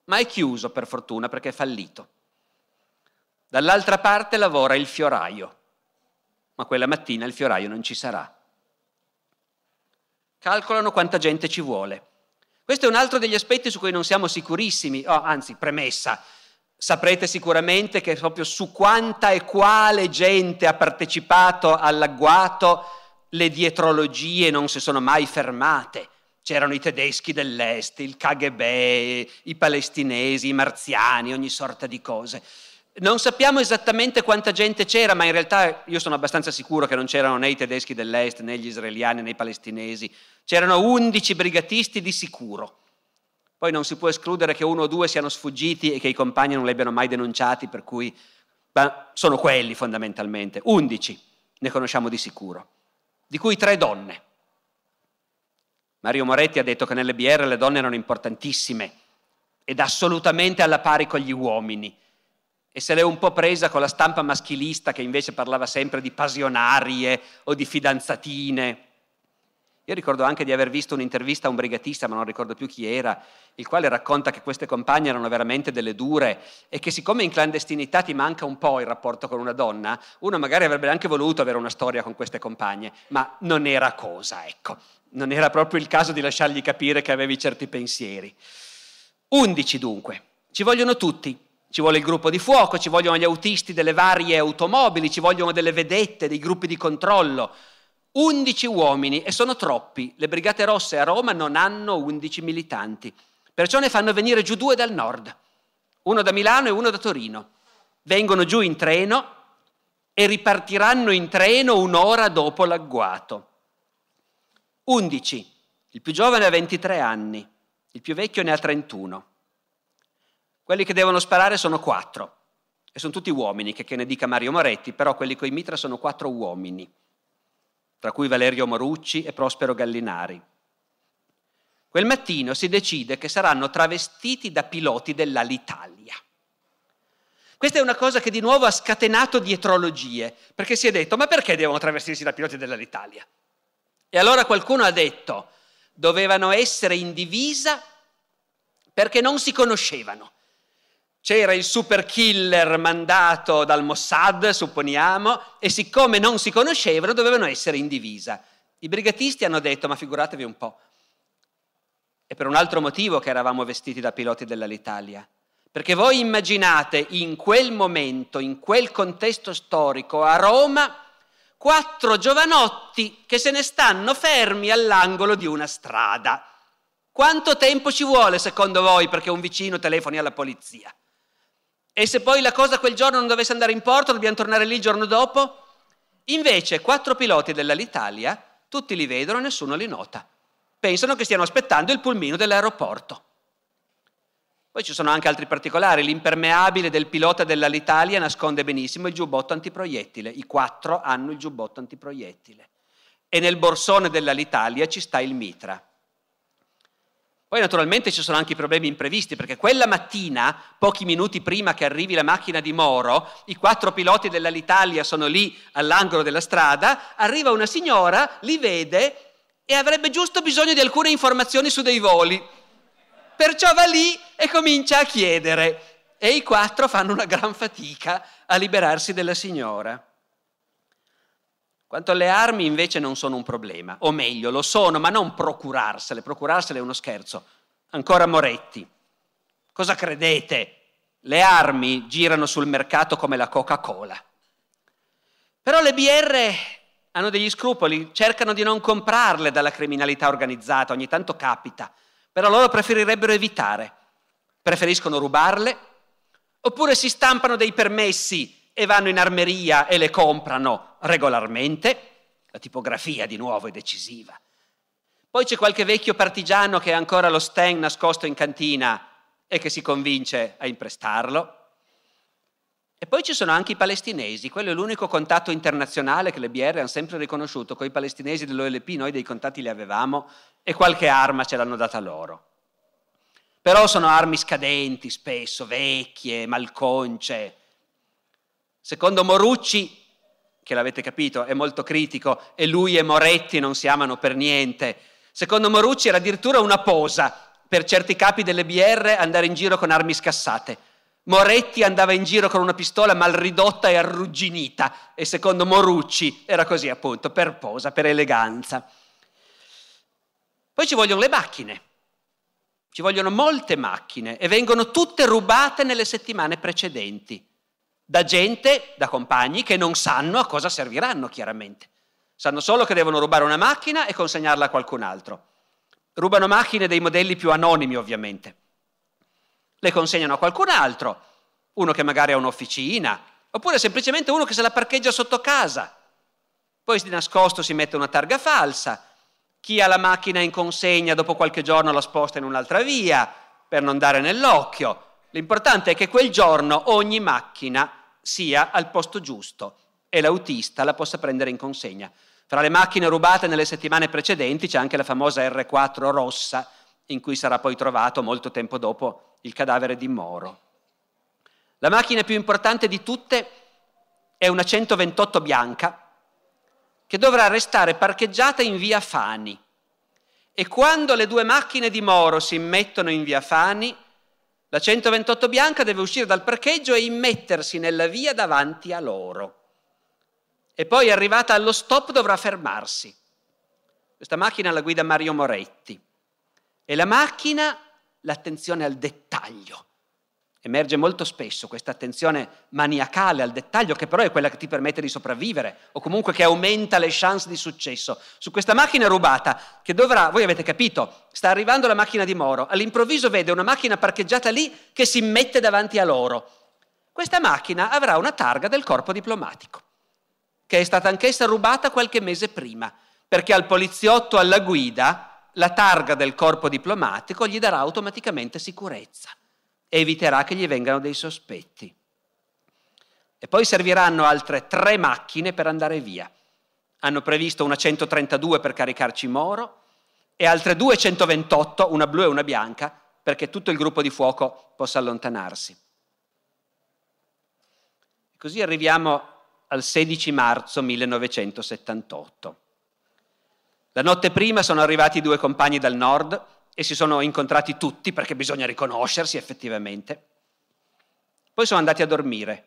ma è chiuso per fortuna perché è fallito. Dall'altra parte lavora il fioraio, ma quella mattina il fioraio non ci sarà calcolano quanta gente ci vuole. Questo è un altro degli aspetti su cui non siamo sicurissimi, oh, anzi, premessa. Saprete sicuramente che proprio su quanta e quale gente ha partecipato all'agguato le dietrologie non si sono mai fermate. C'erano i tedeschi dell'est, il KGB, i palestinesi, i marziani, ogni sorta di cose. Non sappiamo esattamente quanta gente c'era, ma in realtà io sono abbastanza sicuro che non c'erano né i tedeschi dell'est, né gli israeliani, né i palestinesi. C'erano 11 brigatisti di sicuro. Poi non si può escludere che uno o due siano sfuggiti e che i compagni non li abbiano mai denunciati, per cui ma sono quelli fondamentalmente. 11 ne conosciamo di sicuro, di cui tre donne. Mario Moretti ha detto che nelle BR le donne erano importantissime ed assolutamente alla pari con gli uomini e se l'è un po' presa con la stampa maschilista che invece parlava sempre di passionarie o di fidanzatine. Io ricordo anche di aver visto un'intervista a un brigatista, ma non ricordo più chi era, il quale racconta che queste compagne erano veramente delle dure e che siccome in clandestinità ti manca un po' il rapporto con una donna, uno magari avrebbe anche voluto avere una storia con queste compagne, ma non era cosa, ecco. Non era proprio il caso di lasciargli capire che avevi certi pensieri. Undici dunque, ci vogliono tutti. Ci vuole il gruppo di fuoco, ci vogliono gli autisti delle varie automobili, ci vogliono delle vedette, dei gruppi di controllo. 11 uomini e sono troppi. Le Brigate Rosse a Roma non hanno 11 militanti. Perciò ne fanno venire giù due dal nord, uno da Milano e uno da Torino. Vengono giù in treno e ripartiranno in treno un'ora dopo l'agguato. 11. Il più giovane ha 23 anni, il più vecchio ne ha 31. Quelli che devono sparare sono quattro. E sono tutti uomini, che, che ne dica Mario Moretti, però quelli coi mitra sono quattro uomini tra cui Valerio Morucci e Prospero Gallinari. Quel mattino si decide che saranno travestiti da piloti dell'Alitalia. Questa è una cosa che di nuovo ha scatenato dietrologie, perché si è detto, ma perché devono travestirsi da piloti dell'Alitalia? E allora qualcuno ha detto, dovevano essere in divisa perché non si conoscevano c'era il super killer mandato dal Mossad, supponiamo, e siccome non si conoscevano dovevano essere in divisa. I brigatisti hanno detto, ma figuratevi un po', è per un altro motivo che eravamo vestiti da piloti dell'Alitalia. Perché voi immaginate in quel momento, in quel contesto storico, a Roma, quattro giovanotti che se ne stanno fermi all'angolo di una strada. Quanto tempo ci vuole, secondo voi, perché un vicino telefoni alla polizia? E se poi la cosa quel giorno non dovesse andare in porto, dobbiamo tornare lì il giorno dopo? Invece quattro piloti dell'Alitalia, tutti li vedono e nessuno li nota. Pensano che stiano aspettando il pulmino dell'aeroporto. Poi ci sono anche altri particolari. L'impermeabile del pilota dell'Alitalia nasconde benissimo il giubbotto antiproiettile. I quattro hanno il giubbotto antiproiettile. E nel borsone dell'Alitalia ci sta il mitra. Poi naturalmente ci sono anche i problemi imprevisti, perché quella mattina, pochi minuti prima che arrivi la macchina di Moro, i quattro piloti dell'Alitalia sono lì all'angolo della strada, arriva una signora, li vede e avrebbe giusto bisogno di alcune informazioni su dei voli. Perciò va lì e comincia a chiedere. E i quattro fanno una gran fatica a liberarsi della signora. Quanto alle armi invece non sono un problema, o meglio, lo sono, ma non procurarsele, procurarsele è uno scherzo. Ancora Moretti. Cosa credete? Le armi girano sul mercato come la Coca-Cola. Però le BR hanno degli scrupoli, cercano di non comprarle dalla criminalità organizzata, ogni tanto capita, però loro preferirebbero evitare. Preferiscono rubarle, oppure si stampano dei permessi e vanno in armeria e le comprano regolarmente. La tipografia di nuovo è decisiva. Poi c'è qualche vecchio partigiano che ha ancora lo Sten nascosto in cantina e che si convince a imprestarlo. E poi ci sono anche i palestinesi, quello è l'unico contatto internazionale che le BR hanno sempre riconosciuto, con i palestinesi dell'OLP noi dei contatti li avevamo e qualche arma ce l'hanno data loro. Però sono armi scadenti spesso, vecchie, malconce, Secondo Morucci, che l'avete capito, è molto critico e lui e Moretti non si amano per niente. Secondo Morucci era addirittura una posa per certi capi delle BR andare in giro con armi scassate. Moretti andava in giro con una pistola mal ridotta e arrugginita e secondo Morucci era così appunto, per posa, per eleganza. Poi ci vogliono le macchine, ci vogliono molte macchine e vengono tutte rubate nelle settimane precedenti da gente, da compagni che non sanno a cosa serviranno chiaramente. Sanno solo che devono rubare una macchina e consegnarla a qualcun altro. Rubano macchine dei modelli più anonimi ovviamente. Le consegnano a qualcun altro, uno che magari ha un'officina, oppure semplicemente uno che se la parcheggia sotto casa. Poi di nascosto si mette una targa falsa. Chi ha la macchina in consegna dopo qualche giorno la sposta in un'altra via per non dare nell'occhio. L'importante è che quel giorno ogni macchina sia al posto giusto e l'autista la possa prendere in consegna. Fra le macchine rubate nelle settimane precedenti c'è anche la famosa R4 rossa, in cui sarà poi trovato molto tempo dopo il cadavere di Moro. La macchina più importante di tutte è una 128 bianca che dovrà restare parcheggiata in via Fani, e quando le due macchine di Moro si immettono in via Fani, la 128 bianca deve uscire dal parcheggio e immettersi nella via davanti a loro. E poi arrivata allo stop dovrà fermarsi. Questa macchina la guida Mario Moretti. E la macchina, l'attenzione al dettaglio. Emerge molto spesso questa attenzione maniacale al dettaglio, che però è quella che ti permette di sopravvivere o comunque che aumenta le chance di successo. Su questa macchina rubata, che dovrà, voi avete capito, sta arrivando la macchina di Moro, all'improvviso vede una macchina parcheggiata lì che si mette davanti a loro. Questa macchina avrà una targa del corpo diplomatico, che è stata anch'essa rubata qualche mese prima, perché al poliziotto alla guida la targa del corpo diplomatico gli darà automaticamente sicurezza eviterà che gli vengano dei sospetti. E poi serviranno altre tre macchine per andare via. Hanno previsto una 132 per caricarci Moro e altre due 128, una blu e una bianca, perché tutto il gruppo di fuoco possa allontanarsi. Così arriviamo al 16 marzo 1978. La notte prima sono arrivati due compagni dal nord e si sono incontrati tutti perché bisogna riconoscersi effettivamente. Poi sono andati a dormire.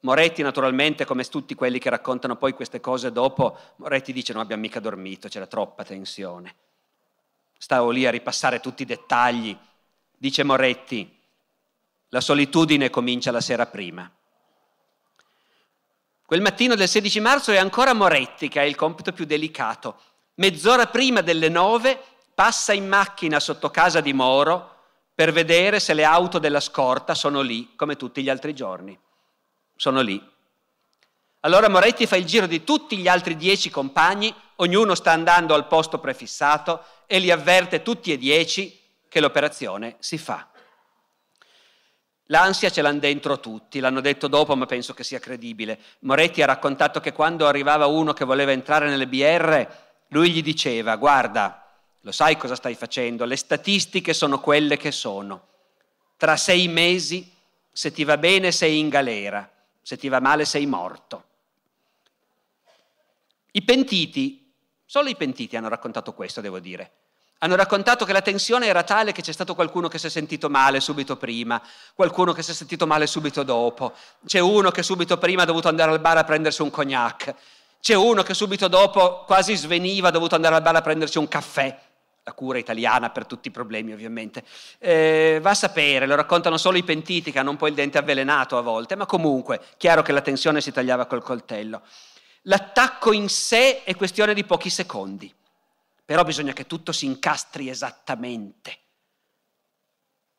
Moretti naturalmente, come tutti quelli che raccontano poi queste cose dopo, Moretti dice non abbiamo mica dormito, c'era troppa tensione. Stavo lì a ripassare tutti i dettagli. Dice Moretti, la solitudine comincia la sera prima. Quel mattino del 16 marzo è ancora Moretti che ha il compito più delicato. Mezz'ora prima delle nove passa in macchina sotto casa di Moro per vedere se le auto della scorta sono lì, come tutti gli altri giorni. Sono lì. Allora Moretti fa il giro di tutti gli altri dieci compagni, ognuno sta andando al posto prefissato e li avverte tutti e dieci che l'operazione si fa. L'ansia ce l'hanno dentro tutti, l'hanno detto dopo, ma penso che sia credibile. Moretti ha raccontato che quando arrivava uno che voleva entrare nelle BR, lui gli diceva, guarda, lo sai cosa stai facendo? Le statistiche sono quelle che sono. Tra sei mesi, se ti va bene, sei in galera, se ti va male, sei morto. I pentiti, solo i pentiti hanno raccontato questo, devo dire. Hanno raccontato che la tensione era tale che c'è stato qualcuno che si è sentito male subito prima, qualcuno che si è sentito male subito dopo, c'è uno che subito prima ha dovuto andare al bar a prendersi un cognac, c'è uno che subito dopo quasi sveniva, ha dovuto andare al bar a prendersi un caffè la cura italiana per tutti i problemi ovviamente. Eh, va a sapere, lo raccontano solo i pentiti che hanno un po' il dente avvelenato a volte, ma comunque, chiaro che la tensione si tagliava col coltello. L'attacco in sé è questione di pochi secondi, però bisogna che tutto si incastri esattamente.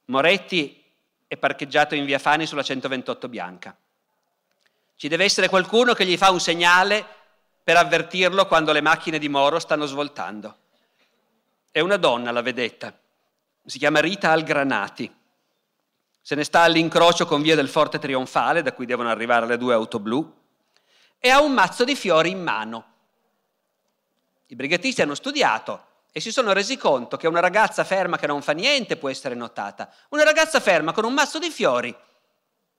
Moretti è parcheggiato in via Fani sulla 128 bianca. Ci deve essere qualcuno che gli fa un segnale per avvertirlo quando le macchine di Moro stanno svoltando. È una donna la vedetta, si chiama Rita Algranati. Se ne sta all'incrocio con via del Forte Trionfale, da cui devono arrivare le due auto blu, e ha un mazzo di fiori in mano. I brigatisti hanno studiato e si sono resi conto che una ragazza ferma che non fa niente può essere notata. Una ragazza ferma con un mazzo di fiori,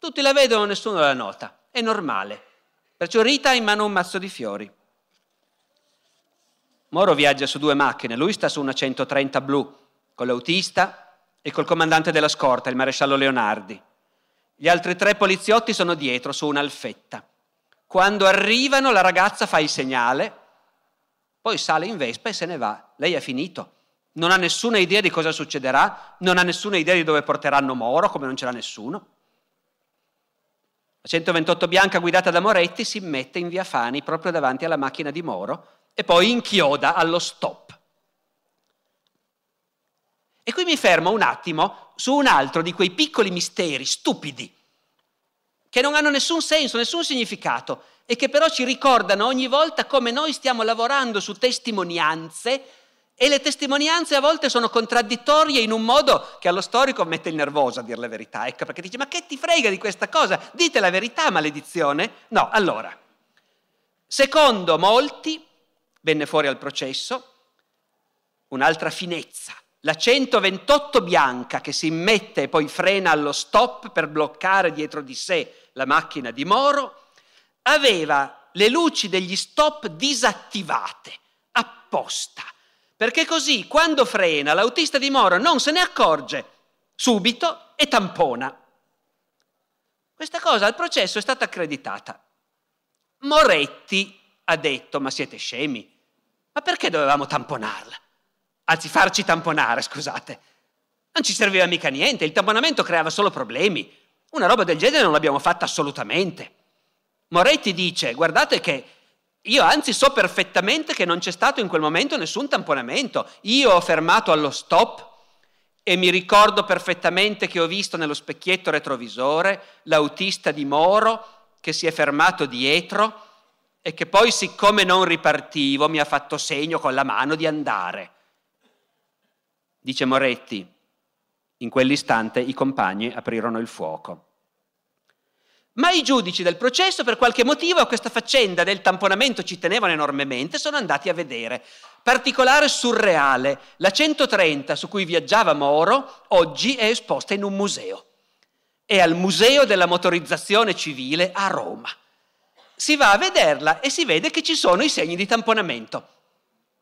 tutti la vedono, nessuno la nota, è normale. Perciò Rita ha in mano un mazzo di fiori. Moro viaggia su due macchine, lui sta su una 130 blu, con l'autista e col comandante della scorta, il maresciallo Leonardi. Gli altri tre poliziotti sono dietro, su un'alfetta. Quando arrivano la ragazza fa il segnale, poi sale in Vespa e se ne va. Lei ha finito. Non ha nessuna idea di cosa succederà, non ha nessuna idea di dove porteranno Moro, come non ce l'ha nessuno. La 128 bianca guidata da Moretti si mette in via Fani proprio davanti alla macchina di Moro e poi inchioda allo stop. E qui mi fermo un attimo su un altro di quei piccoli misteri stupidi che non hanno nessun senso, nessun significato e che però ci ricordano ogni volta come noi stiamo lavorando su testimonianze e le testimonianze a volte sono contraddittorie in un modo che allo storico mette il nervoso a dire la verità, ecco perché dice ma che ti frega di questa cosa? Dite la verità, maledizione? No, allora, secondo molti venne fuori al processo un'altra finezza. La 128 bianca che si immette e poi frena allo stop per bloccare dietro di sé la macchina di Moro, aveva le luci degli stop disattivate apposta perché così quando frena l'autista di Moro non se ne accorge subito e tampona. Questa cosa al processo è stata accreditata. Moretti ha detto, ma siete scemi, ma perché dovevamo tamponarla? Anzi, farci tamponare, scusate. Non ci serviva mica niente, il tamponamento creava solo problemi. Una roba del genere non l'abbiamo fatta assolutamente. Moretti dice, guardate che io anzi so perfettamente che non c'è stato in quel momento nessun tamponamento. Io ho fermato allo stop e mi ricordo perfettamente che ho visto nello specchietto retrovisore l'autista di Moro che si è fermato dietro e che poi siccome non ripartivo mi ha fatto segno con la mano di andare. Dice Moretti, in quell'istante i compagni aprirono il fuoco. Ma i giudici del processo per qualche motivo a questa faccenda del tamponamento ci tenevano enormemente, sono andati a vedere. Particolare surreale, la 130 su cui viaggiava Moro oggi è esposta in un museo. È al Museo della Motorizzazione Civile a Roma si va a vederla e si vede che ci sono i segni di tamponamento.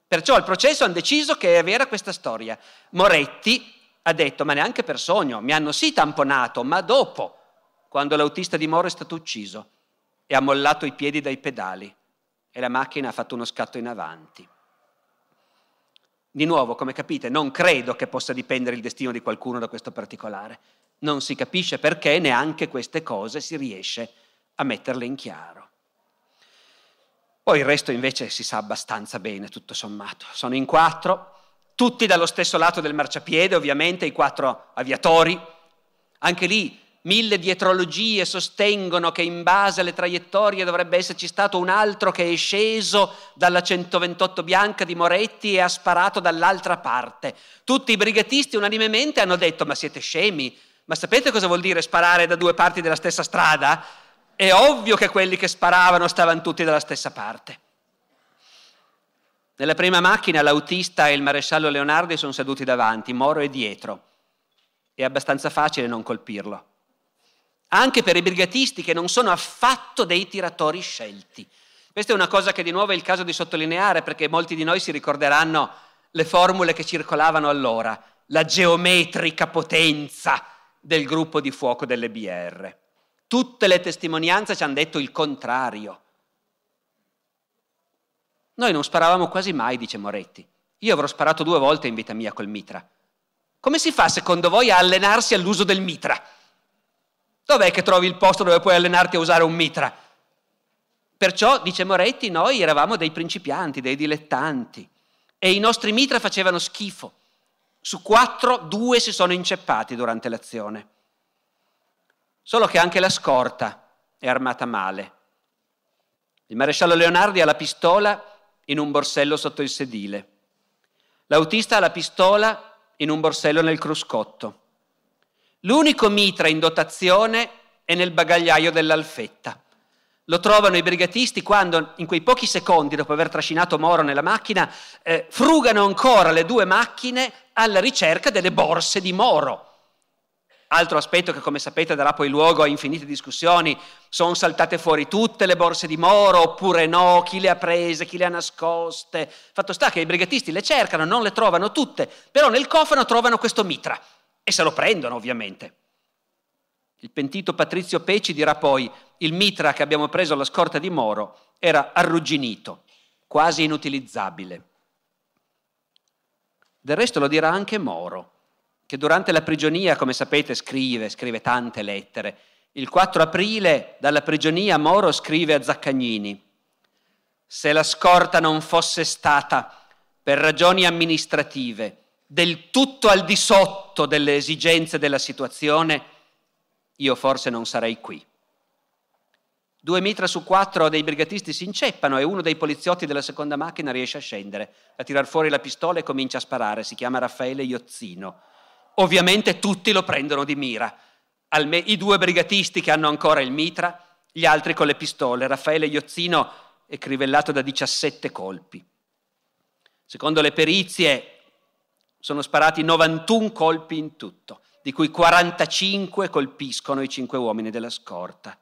Perciò al processo hanno deciso che è vera questa storia. Moretti ha detto, ma neanche per sogno, mi hanno sì tamponato, ma dopo, quando l'autista di Moro è stato ucciso e ha mollato i piedi dai pedali e la macchina ha fatto uno scatto in avanti. Di nuovo, come capite, non credo che possa dipendere il destino di qualcuno da questo particolare. Non si capisce perché neanche queste cose si riesce a metterle in chiaro. Poi il resto invece si sa abbastanza bene, tutto sommato. Sono in quattro, tutti dallo stesso lato del marciapiede, ovviamente, i quattro aviatori. Anche lì mille dietrologie sostengono che in base alle traiettorie dovrebbe esserci stato un altro che è sceso dalla 128 bianca di Moretti e ha sparato dall'altra parte. Tutti i brigatisti unanimemente hanno detto ma siete scemi? Ma sapete cosa vuol dire sparare da due parti della stessa strada? È ovvio che quelli che sparavano stavano tutti dalla stessa parte. Nella prima macchina l'autista e il maresciallo Leonardi sono seduti davanti, Moro è dietro. È abbastanza facile non colpirlo. Anche per i brigatisti che non sono affatto dei tiratori scelti. Questa è una cosa che di nuovo è il caso di sottolineare perché molti di noi si ricorderanno le formule che circolavano allora, la geometrica potenza del gruppo di fuoco delle BR. Tutte le testimonianze ci hanno detto il contrario. Noi non sparavamo quasi mai, dice Moretti. Io avrò sparato due volte in vita mia col mitra. Come si fa, secondo voi, a allenarsi all'uso del mitra? Dov'è che trovi il posto dove puoi allenarti a usare un mitra? Perciò, dice Moretti, noi eravamo dei principianti, dei dilettanti e i nostri mitra facevano schifo. Su quattro, due si sono inceppati durante l'azione. Solo che anche la scorta è armata male. Il maresciallo Leonardi ha la pistola in un borsello sotto il sedile. L'autista ha la pistola in un borsello nel cruscotto. L'unico mitra in dotazione è nel bagagliaio dell'alfetta. Lo trovano i brigatisti quando, in quei pochi secondi dopo aver trascinato Moro nella macchina, eh, frugano ancora le due macchine alla ricerca delle borse di Moro. Altro aspetto che come sapete darà poi luogo a infinite discussioni, sono saltate fuori tutte le borse di Moro oppure no, chi le ha prese, chi le ha nascoste. Fatto sta che i brigatisti le cercano, non le trovano tutte, però nel cofano trovano questo mitra e se lo prendono ovviamente. Il pentito Patrizio Peci dirà poi, il mitra che abbiamo preso alla scorta di Moro era arrugginito, quasi inutilizzabile. Del resto lo dirà anche Moro che durante la prigionia, come sapete, scrive, scrive tante lettere. Il 4 aprile dalla prigionia Moro scrive a Zaccagnini, se la scorta non fosse stata per ragioni amministrative del tutto al di sotto delle esigenze della situazione, io forse non sarei qui. Due mitra su quattro dei brigatisti si inceppano e uno dei poliziotti della seconda macchina riesce a scendere, a tirar fuori la pistola e comincia a sparare. Si chiama Raffaele Iozzino Ovviamente tutti lo prendono di mira. Alme- I due brigatisti che hanno ancora il mitra, gli altri con le pistole. Raffaele Iozzino è crivellato da 17 colpi. Secondo le perizie sono sparati 91 colpi in tutto, di cui 45 colpiscono i cinque uomini della scorta.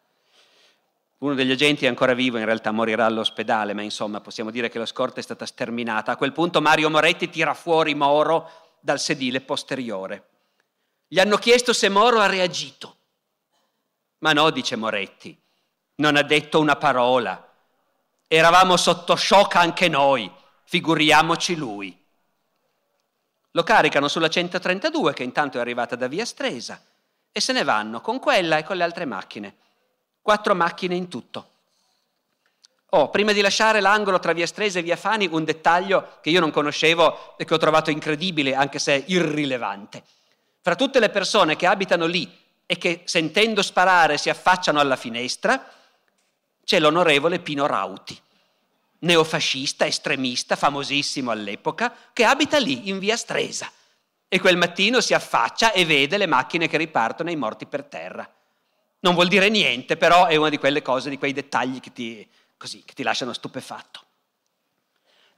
Uno degli agenti è ancora vivo, in realtà morirà all'ospedale, ma insomma possiamo dire che la scorta è stata sterminata. A quel punto Mario Moretti tira fuori Moro dal sedile posteriore. Gli hanno chiesto se Moro ha reagito. Ma no, dice Moretti, non ha detto una parola. Eravamo sotto shock anche noi, figuriamoci lui. Lo caricano sulla 132 che intanto è arrivata da via Stresa e se ne vanno con quella e con le altre macchine. Quattro macchine in tutto. Oh, prima di lasciare l'angolo tra via Stresa e via Fani, un dettaglio che io non conoscevo e che ho trovato incredibile, anche se irrilevante. Fra tutte le persone che abitano lì e che sentendo sparare si affacciano alla finestra, c'è l'onorevole Pino Rauti neofascista, estremista, famosissimo all'epoca, che abita lì, in via Stresa. E quel mattino si affaccia e vede le macchine che ripartono e i morti per terra. Non vuol dire niente, però è una di quelle cose, di quei dettagli che ti, così, che ti lasciano stupefatto.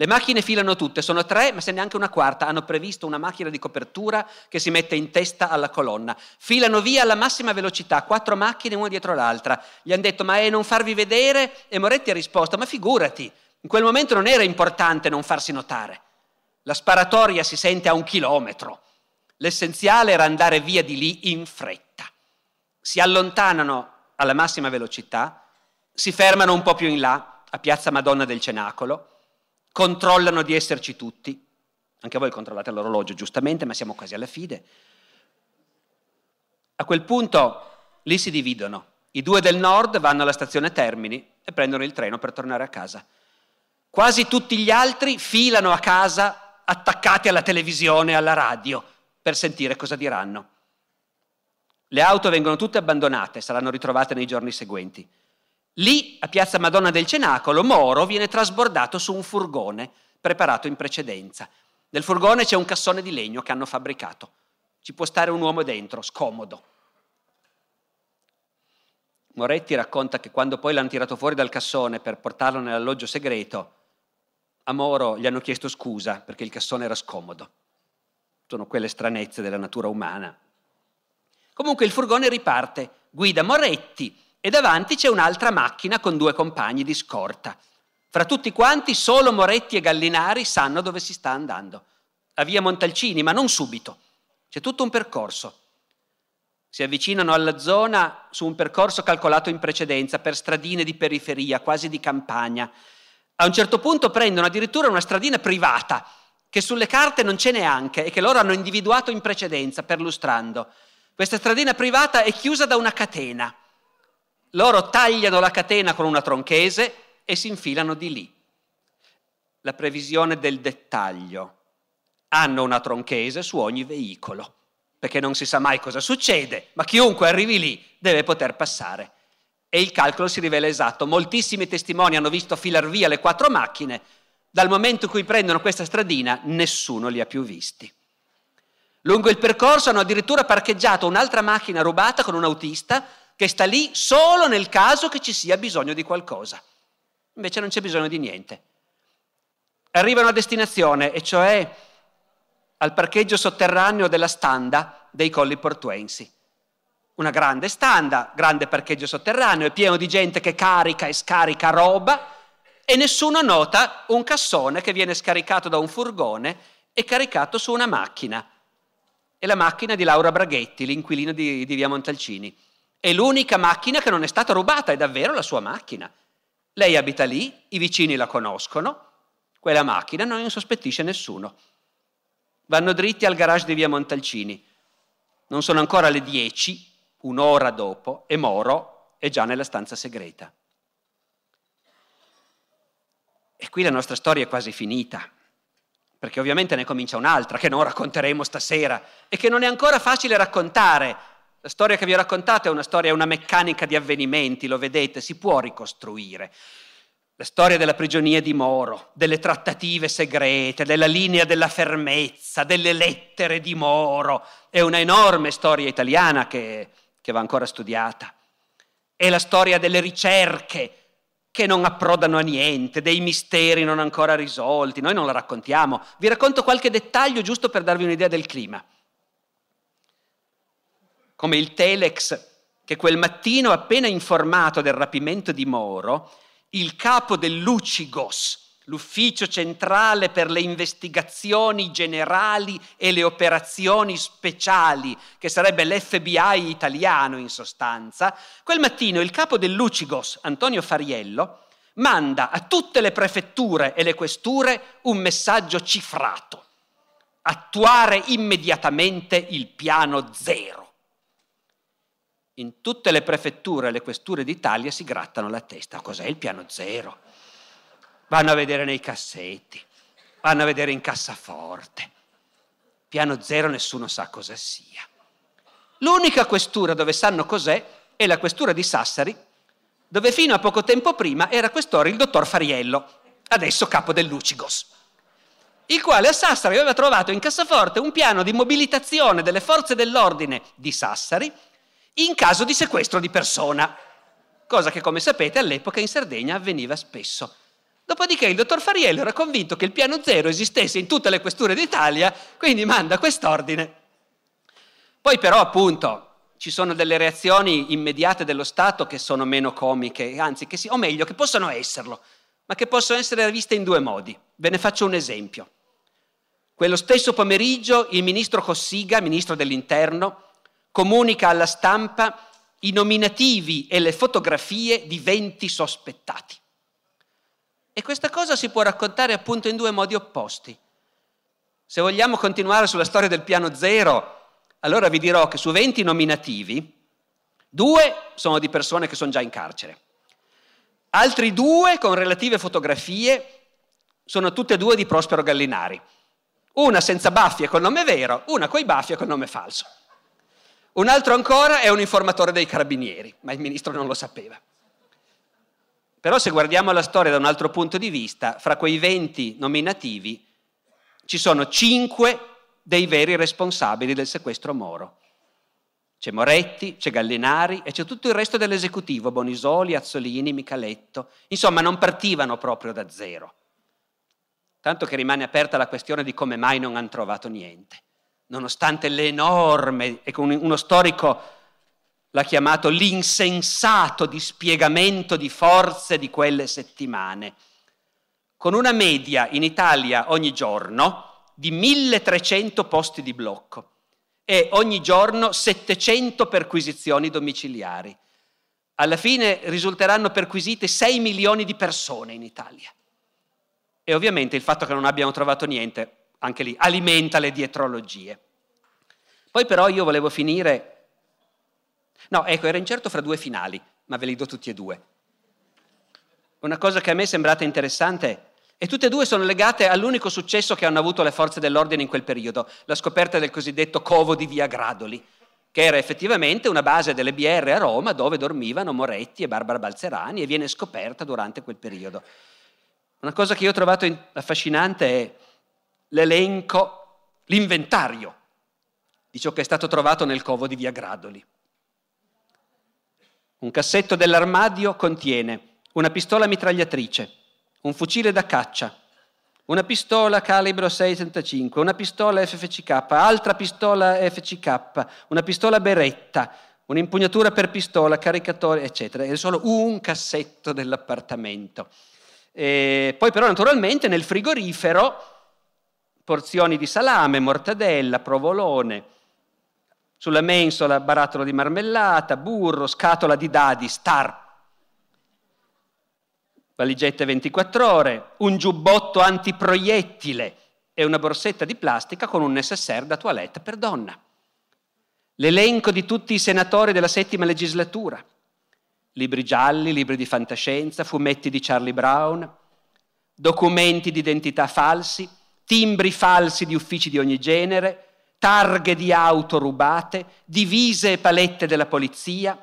Le macchine filano tutte, sono tre, ma se neanche una quarta. Hanno previsto una macchina di copertura che si mette in testa alla colonna. Filano via alla massima velocità, quattro macchine una dietro l'altra. Gli hanno detto, ma è non farvi vedere? E Moretti ha risposto, ma figurati, in quel momento non era importante non farsi notare. La sparatoria si sente a un chilometro. L'essenziale era andare via di lì in fretta. Si allontanano alla massima velocità, si fermano un po' più in là, a Piazza Madonna del Cenacolo, controllano di esserci tutti. Anche voi controllate l'orologio, giustamente, ma siamo quasi alla fine. A quel punto lì si dividono. I due del nord vanno alla stazione Termini e prendono il treno per tornare a casa. Quasi tutti gli altri filano a casa attaccati alla televisione e alla radio per sentire cosa diranno. Le auto vengono tutte abbandonate, saranno ritrovate nei giorni seguenti. Lì, a Piazza Madonna del Cenacolo, Moro viene trasbordato su un furgone preparato in precedenza. Nel furgone c'è un cassone di legno che hanno fabbricato. Ci può stare un uomo dentro, scomodo. Moretti racconta che quando poi l'hanno tirato fuori dal cassone per portarlo nell'alloggio segreto, a Moro gli hanno chiesto scusa perché il cassone era scomodo. Sono quelle stranezze della natura umana. Comunque il furgone riparte, guida Moretti e davanti c'è un'altra macchina con due compagni di scorta. Fra tutti quanti solo Moretti e Gallinari sanno dove si sta andando. A via Montalcini, ma non subito. C'è tutto un percorso. Si avvicinano alla zona su un percorso calcolato in precedenza per stradine di periferia, quasi di campagna, a un certo punto prendono addirittura una stradina privata, che sulle carte non c'è neanche e che loro hanno individuato in precedenza perlustrando. Questa stradina privata è chiusa da una catena. Loro tagliano la catena con una tronchese e si infilano di lì. La previsione del dettaglio. Hanno una tronchese su ogni veicolo, perché non si sa mai cosa succede, ma chiunque arrivi lì deve poter passare e il calcolo si rivela esatto. Moltissimi testimoni hanno visto filar via le quattro macchine, dal momento in cui prendono questa stradina nessuno li ha più visti. Lungo il percorso hanno addirittura parcheggiato un'altra macchina rubata con un autista che sta lì solo nel caso che ci sia bisogno di qualcosa. Invece non c'è bisogno di niente. Arrivano a destinazione, e cioè al parcheggio sotterraneo della standa dei Colli Portuensi una grande standa, grande parcheggio sotterraneo, è pieno di gente che carica e scarica roba e nessuno nota un cassone che viene scaricato da un furgone e caricato su una macchina. È la macchina di Laura Braghetti, l'inquilino di, di via Montalcini. È l'unica macchina che non è stata rubata, è davvero la sua macchina. Lei abita lì, i vicini la conoscono, quella macchina non insospettisce nessuno. Vanno dritti al garage di via Montalcini. Non sono ancora le 10 un'ora dopo e Moro è già nella stanza segreta. E qui la nostra storia è quasi finita, perché ovviamente ne comincia un'altra che non racconteremo stasera e che non è ancora facile raccontare. La storia che vi ho raccontato è una storia, è una meccanica di avvenimenti, lo vedete, si può ricostruire. La storia della prigionia di Moro, delle trattative segrete, della linea della fermezza, delle lettere di Moro, è una enorme storia italiana che che va ancora studiata. È la storia delle ricerche che non approdano a niente, dei misteri non ancora risolti. Noi non la raccontiamo. Vi racconto qualche dettaglio giusto per darvi un'idea del clima. Come il telex che quel mattino, appena informato del rapimento di Moro, il capo dell'Ucigos, l'ufficio centrale per le investigazioni generali e le operazioni speciali, che sarebbe l'FBI italiano in sostanza, quel mattino il capo dell'Ucigos, Antonio Fariello, manda a tutte le prefetture e le questure un messaggio cifrato. Attuare immediatamente il piano zero. In tutte le prefetture e le questure d'Italia si grattano la testa. Cos'è il piano zero? vanno a vedere nei cassetti, vanno a vedere in cassaforte. Piano zero nessuno sa cosa sia. L'unica questura dove sanno cos'è è la questura di Sassari, dove fino a poco tempo prima era questore il dottor Fariello, adesso capo dell'Ucigos, il quale a Sassari aveva trovato in cassaforte un piano di mobilitazione delle forze dell'ordine di Sassari in caso di sequestro di persona, cosa che come sapete all'epoca in Sardegna avveniva spesso. Dopodiché il dottor Fariello era convinto che il piano zero esistesse in tutte le questure d'Italia, quindi manda quest'ordine. Poi però appunto ci sono delle reazioni immediate dello Stato che sono meno comiche, anzi, si, o meglio, che possono esserlo, ma che possono essere viste in due modi. Ve ne faccio un esempio. Quello stesso pomeriggio il ministro Cossiga, ministro dell'Interno, comunica alla stampa i nominativi e le fotografie di 20 sospettati. E questa cosa si può raccontare appunto in due modi opposti. Se vogliamo continuare sulla storia del piano zero, allora vi dirò che su 20 nominativi, due sono di persone che sono già in carcere. Altri due con relative fotografie sono tutte e due di Prospero Gallinari. Una senza baffie col nome vero, una coi baffie col nome falso. Un altro ancora è un informatore dei carabinieri, ma il ministro non lo sapeva. Però se guardiamo la storia da un altro punto di vista, fra quei 20 nominativi ci sono 5 dei veri responsabili del sequestro Moro. C'è Moretti, c'è Gallinari e c'è tutto il resto dell'esecutivo, Bonisoli, Azzolini, Micaletto. Insomma, non partivano proprio da zero. Tanto che rimane aperta la questione di come mai non hanno trovato niente. Nonostante l'enorme, e con uno storico l'ha chiamato l'insensato dispiegamento di forze di quelle settimane, con una media in Italia ogni giorno di 1300 posti di blocco e ogni giorno 700 perquisizioni domiciliari. Alla fine risulteranno perquisite 6 milioni di persone in Italia. E ovviamente il fatto che non abbiano trovato niente, anche lì, alimenta le dietrologie. Poi però io volevo finire No, ecco, era incerto fra due finali, ma ve li do tutti e due. Una cosa che a me è sembrata interessante e tutte e due sono legate all'unico successo che hanno avuto le forze dell'ordine in quel periodo, la scoperta del cosiddetto covo di Via Gradoli, che era effettivamente una base delle BR a Roma dove dormivano Moretti e Barbara Balzerani e viene scoperta durante quel periodo. Una cosa che io ho trovato affascinante è l'elenco, l'inventario di ciò che è stato trovato nel covo di Via Gradoli. Un cassetto dell'armadio contiene una pistola mitragliatrice, un fucile da caccia, una pistola calibro 635, una pistola FFCK, altra pistola FCK, una pistola beretta, un'impugnatura per pistola, caricatore, eccetera. È solo un cassetto dell'appartamento. E poi però naturalmente nel frigorifero porzioni di salame, mortadella, provolone, sulla mensola barattolo di marmellata, burro, scatola di dadi, star. Valigette 24 ore, un giubbotto antiproiettile e una borsetta di plastica con un necessaire da toilette per donna. L'elenco di tutti i senatori della settima legislatura. Libri gialli, libri di fantascienza, fumetti di Charlie Brown, documenti di identità falsi, timbri falsi di uffici di ogni genere, targhe di auto rubate, divise e palette della polizia,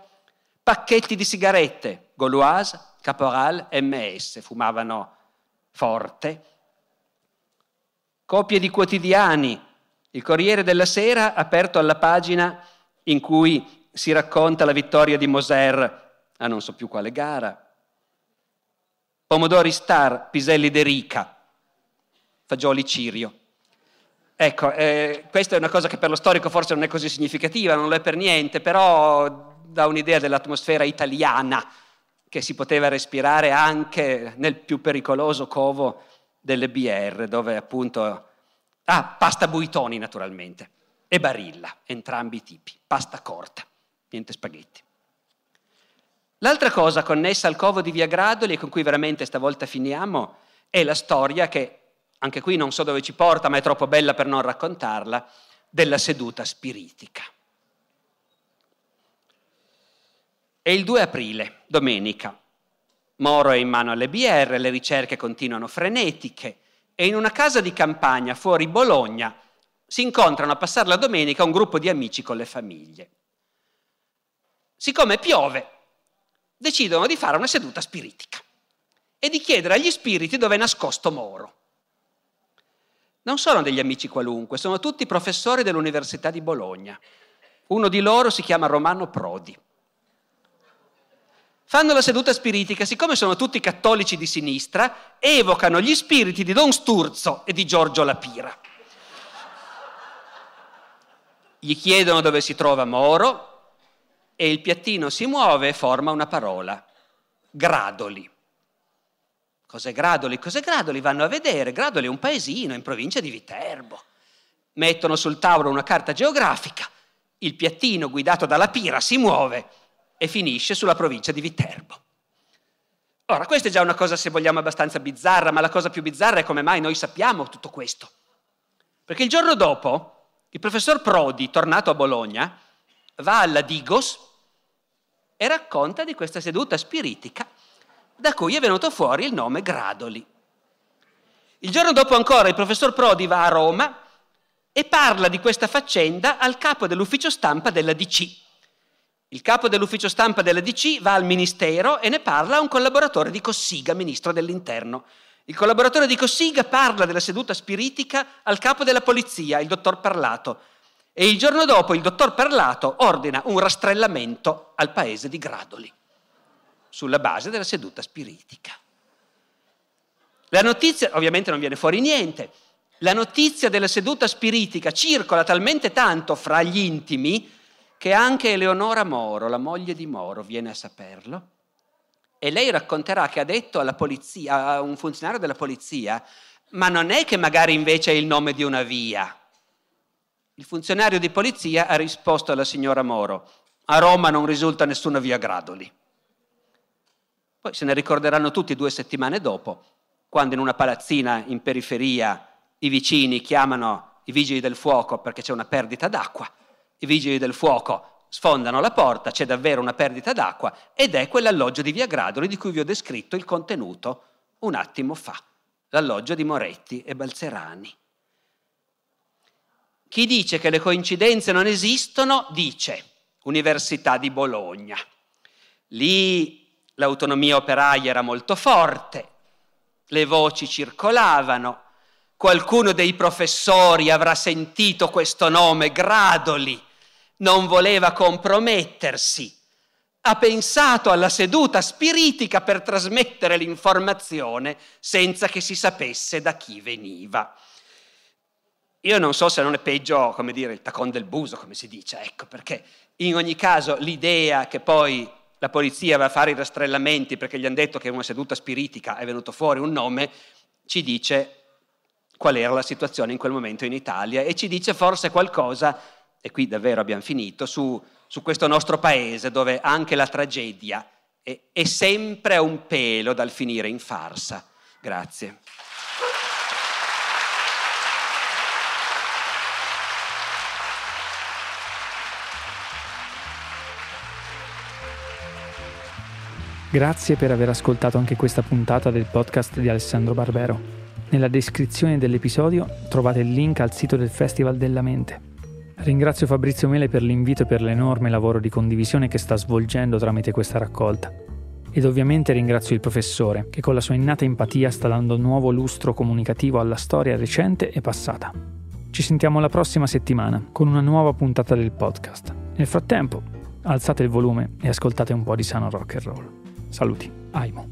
pacchetti di sigarette, Gauloise, Caporal, MS, fumavano forte, copie di quotidiani, il Corriere della Sera aperto alla pagina in cui si racconta la vittoria di Moser a non so più quale gara, Pomodori Star, Piselli de Rica, Fagioli Cirio. Ecco, eh, questa è una cosa che per lo storico forse non è così significativa, non lo è per niente, però dà un'idea dell'atmosfera italiana che si poteva respirare anche nel più pericoloso covo delle BR, dove appunto... Ah, pasta buitoni naturalmente, e barilla, entrambi i tipi, pasta corta, niente spaghetti. L'altra cosa connessa al covo di Via Gradoli e con cui veramente stavolta finiamo è la storia che, anche qui non so dove ci porta, ma è troppo bella per non raccontarla, della seduta spiritica. È il 2 aprile, domenica. Moro è in mano alle BR, le ricerche continuano frenetiche e in una casa di campagna fuori Bologna si incontrano a passare la domenica un gruppo di amici con le famiglie. Siccome piove, decidono di fare una seduta spiritica e di chiedere agli spiriti dove è nascosto Moro. Non sono degli amici qualunque, sono tutti professori dell'Università di Bologna. Uno di loro si chiama Romano Prodi. Fanno la seduta spiritica, siccome sono tutti cattolici di sinistra, evocano gli spiriti di Don Sturzo e di Giorgio Lapira. Gli chiedono dove si trova Moro e il piattino si muove e forma una parola, Gradoli. Cos'è Gradoli? Cos'è Gradoli? Vanno a vedere. Gradoli è un paesino in provincia di Viterbo. Mettono sul tavolo una carta geografica, il piattino guidato dalla pira si muove e finisce sulla provincia di Viterbo. Ora, questa è già una cosa, se vogliamo, abbastanza bizzarra, ma la cosa più bizzarra è come mai noi sappiamo tutto questo. Perché il giorno dopo il professor Prodi, tornato a Bologna, va alla Digos e racconta di questa seduta spiritica da cui è venuto fuori il nome Gradoli. Il giorno dopo ancora il professor Prodi va a Roma e parla di questa faccenda al capo dell'ufficio stampa della DC. Il capo dell'ufficio stampa della DC va al ministero e ne parla a un collaboratore di Cossiga, ministro dell'interno. Il collaboratore di Cossiga parla della seduta spiritica al capo della polizia, il dottor Parlato, e il giorno dopo il dottor Parlato ordina un rastrellamento al paese di Gradoli, sulla base della seduta spiritica. La notizia, ovviamente non viene fuori niente, la notizia della seduta spiritica circola talmente tanto fra gli intimi che anche Eleonora Moro, la moglie di Moro, viene a saperlo e lei racconterà che ha detto alla polizia, a un funzionario della polizia, ma non è che magari invece è il nome di una via, il funzionario di polizia ha risposto alla signora Moro, a Roma non risulta nessuna via Gradoli. Poi se ne ricorderanno tutti due settimane dopo, quando in una palazzina in periferia i vicini chiamano i vigili del fuoco perché c'è una perdita d'acqua, i vigili del fuoco sfondano la porta, c'è davvero una perdita d'acqua ed è quell'alloggio di via Gradoli di cui vi ho descritto il contenuto un attimo fa, l'alloggio di Moretti e Balzerani. Chi dice che le coincidenze non esistono dice Università di Bologna. Lì l'autonomia operaia era molto forte, le voci circolavano, qualcuno dei professori avrà sentito questo nome Gradoli, non voleva compromettersi, ha pensato alla seduta spiritica per trasmettere l'informazione senza che si sapesse da chi veniva. Io non so se non è peggio, come dire, il tacon del buso, come si dice, ecco, perché in ogni caso l'idea che poi la polizia va a fare i rastrellamenti perché gli hanno detto che in una seduta spiritica è venuto fuori un nome, ci dice qual era la situazione in quel momento in Italia e ci dice forse qualcosa, e qui davvero abbiamo finito, su, su questo nostro paese dove anche la tragedia è, è sempre un pelo dal finire in farsa. Grazie. Grazie per aver ascoltato anche questa puntata del podcast di Alessandro Barbero. Nella descrizione dell'episodio trovate il link al sito del Festival della Mente. Ringrazio Fabrizio Mele per l'invito e per l'enorme lavoro di condivisione che sta svolgendo tramite questa raccolta. Ed ovviamente ringrazio il professore, che con la sua innata empatia sta dando nuovo lustro comunicativo alla storia recente e passata. Ci sentiamo la prossima settimana con una nuova puntata del podcast. Nel frattempo, alzate il volume e ascoltate un po' di sano rock and roll. Saluti, Aimo.